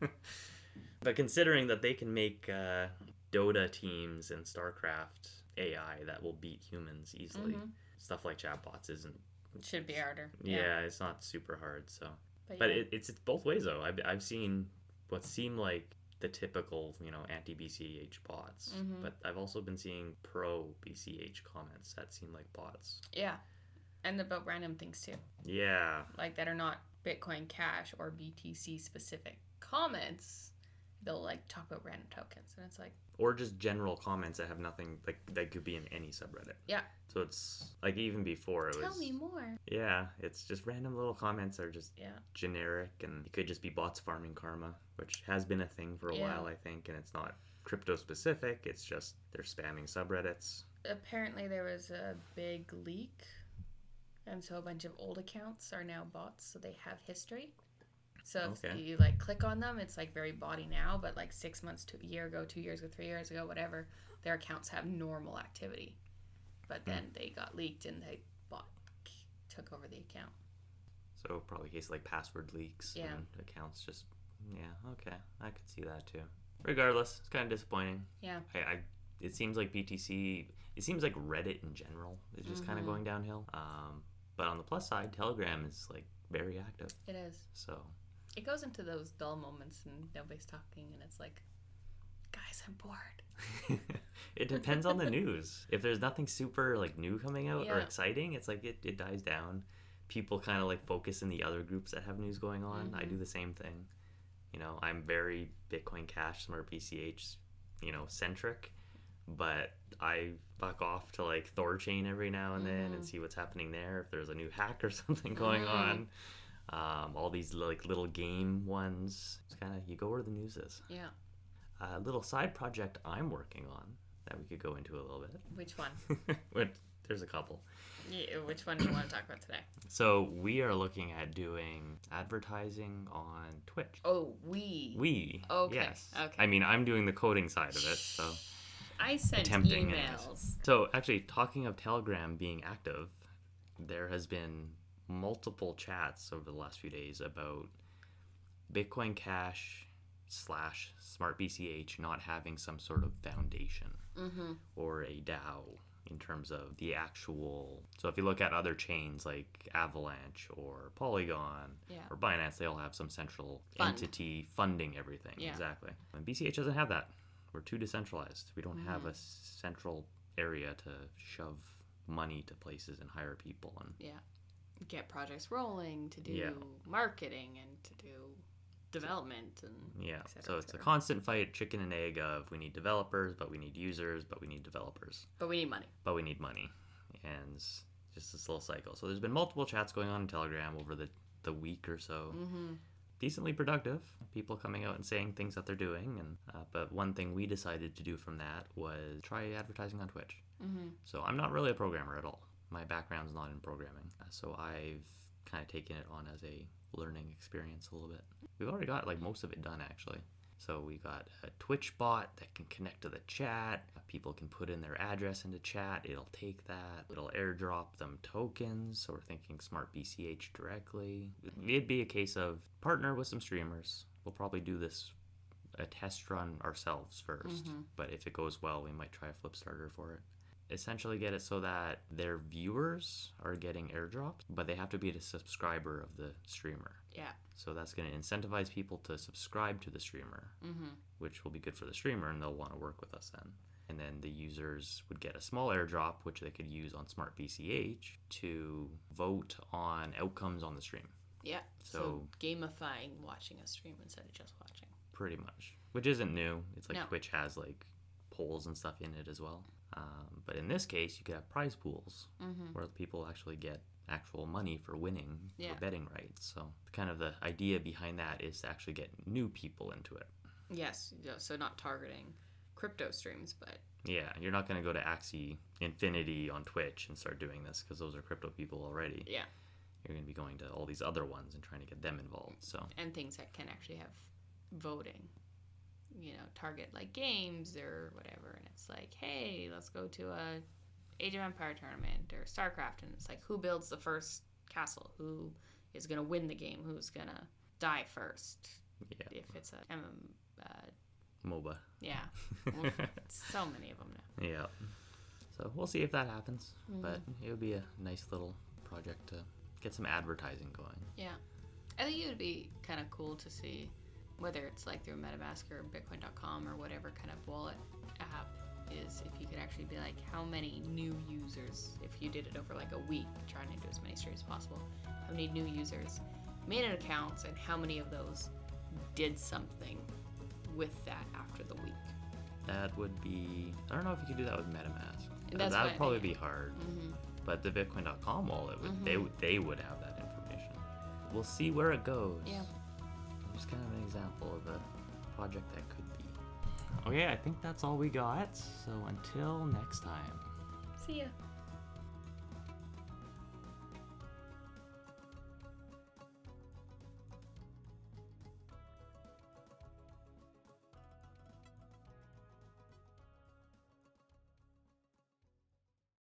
then. but considering that they can make uh, Dota teams and StarCraft AI that will beat humans easily, Mhm. stuff like chatbots isn't. It should be harder. Yeah, it's not super hard. So, But, but yeah. it, it's it's both ways though. I've I've seen what seem like the typical you know anti BCH bots, Mhm. but I've also been seeing pro BCH comments that seem like bots. yeah. And about random things too. Yeah, like that are not Bitcoin Cash or BTC specific comments, they'll like talk about random tokens, and it's like, or just general comments that have nothing like that could be in any subreddit. Yeah. So it's like even before it tell was me more. yeah, it's just random little comments are just Yeah, generic and it could just be bots farming karma, which has been a thing for a Yeah. while I think and it's not crypto specific, it's just they're spamming subreddits. apparently there was a big leak, and so a bunch of old accounts are now bots, so they have history. So if Okay. you like click on them, it's like very body now, but like six months to a year ago, two years ago, three years ago, whatever, their accounts have normal activity. But then they got leaked and they bought took over the account. So probably case like password leaks Yeah. and accounts just yeah, okay. I could see that too. Regardless, it's kind of disappointing. Yeah. I, I it seems like BTC it seems like Reddit in general is just kind Mhm. of going downhill. Um, but on the plus side, Telegram is like very active. It is. So It goes into those dull moments and nobody's talking, and it's like, guys, I'm bored. it depends on the news. If there's nothing super like new coming out or exciting, it's like it, it dies down. People kind of like focus in the other groups that have news going on. I Mhm. do the same thing. You know, I'm very Bitcoin Cash, Smart BCH, you know, centric, but I fuck off to like Thorchain every now and then and Mhm. see what's happening there. If there's a new hack or something going Mhm. on, um, all these like little game ones. It's kind of you go where the news is Yeah. a little side project I'm working on that we could go into a little bit. Which one? but there's a couple. Yeah, which one do you want to talk about today? So we are looking at doing advertising on Twitch. Oh, we. We. Okay, Yes. okay. I mean, I'm doing the coding side of it. So, I sent emails. so actually, talking of Telegram being active, there has been multiple chats over the last few days about Bitcoin Cash slash Smart BCH not having some sort of foundation. Mm-hmm. or a DAO in terms of the actual. So if you look at other chains like Avalanche or Polygon Yeah. or Binance, they all have some central Fund. entity funding everything. Yeah. Exactly. And BCH doesn't have that. We're too decentralized. We don't have Mhm. a central area to shove money to places and hire people and Yeah. Get projects rolling to do Yeah. marketing and to do development and yeah. et cetera, so it's a constant fight, chicken and egg of we need developers, but we need users, but we need developers. but we need money. but we need money and just this little cycle so there's been multiple chats going on in telegram over the, the week or so Mm-hmm. decently productive. People coming out and saying things that they're doing, and uh, but one thing we decided to do from that was try advertising on Twitch. Mm-hmm. So I'm not really a programmer at all. My background's not in programming, uh, so I've kind of taken it on as a learning experience a little bit. We've already got like most of it done actually. So we got a Twitch bot that can connect to the chat. People can put in their address into chat. It'll take that. It'll airdrop them tokens. So we're thinking Smart BCH directly. It'd be a case of partner with some streamers. We'll probably do this a test run ourselves 1st But if it goes well, we might try a Flipstarter for it. Essentially, get it so that their viewers are getting airdropped, but they have to be a subscriber of the streamer. Yeah. So that's going to incentivize people to subscribe to the streamer, Mm-hmm. which will be good for the streamer, and they'll want to work with us then. And then the users would get a small airdrop, which they could use on Smart BCH to vote on outcomes on the stream, Yeah. So, So- gamifying watching a stream instead of just watching. pretty much. Which isn't new. It's like No. Twitch has like polls and stuff in it as well. Um, but in this case, you could have prize pools Mm-hmm. where people actually get actual money for winning Yeah. for betting rights. So kind of the idea behind that is to actually get new people into it. Yes. So not targeting crypto streams, but Yeah, you're not going to go to Axie Infinity on Twitch and start doing this because those are crypto people already. yeah, You're going to be going to all these other ones and trying to get them involved. So and things that can actually have voting. You know, target like games or whatever, and it's like, hey, let's go to a Age of Empire tournament or StarCraft, and it's like, who builds the first castle? Who is gonna win the game? Who's gonna die first? yeah, If it's a MM, uh, MOBA. yeah, so many of them now. yeah. So we'll see if that happens. But Mm-hmm. it would be a nice little project to get some advertising going. Yeah. I think it would be kind of cool to see whether it's like through MetaMask or Bitcoin.com or whatever kind of wallet app is if you could actually be like how many new users if you did it over like a week trying to do as many streams as possible how many new users made an accounts and how many of those did something with that after the week That would be. I don't know if you could do that with MetaMask. That would probably be hard. mm-hmm. But the Bitcoin.com wallet, would, they would- they would have that information. We'll see where it goes. Yeah. Just kind of an example of a project that could be. Okay, I think that's all we got. So until next time. see ya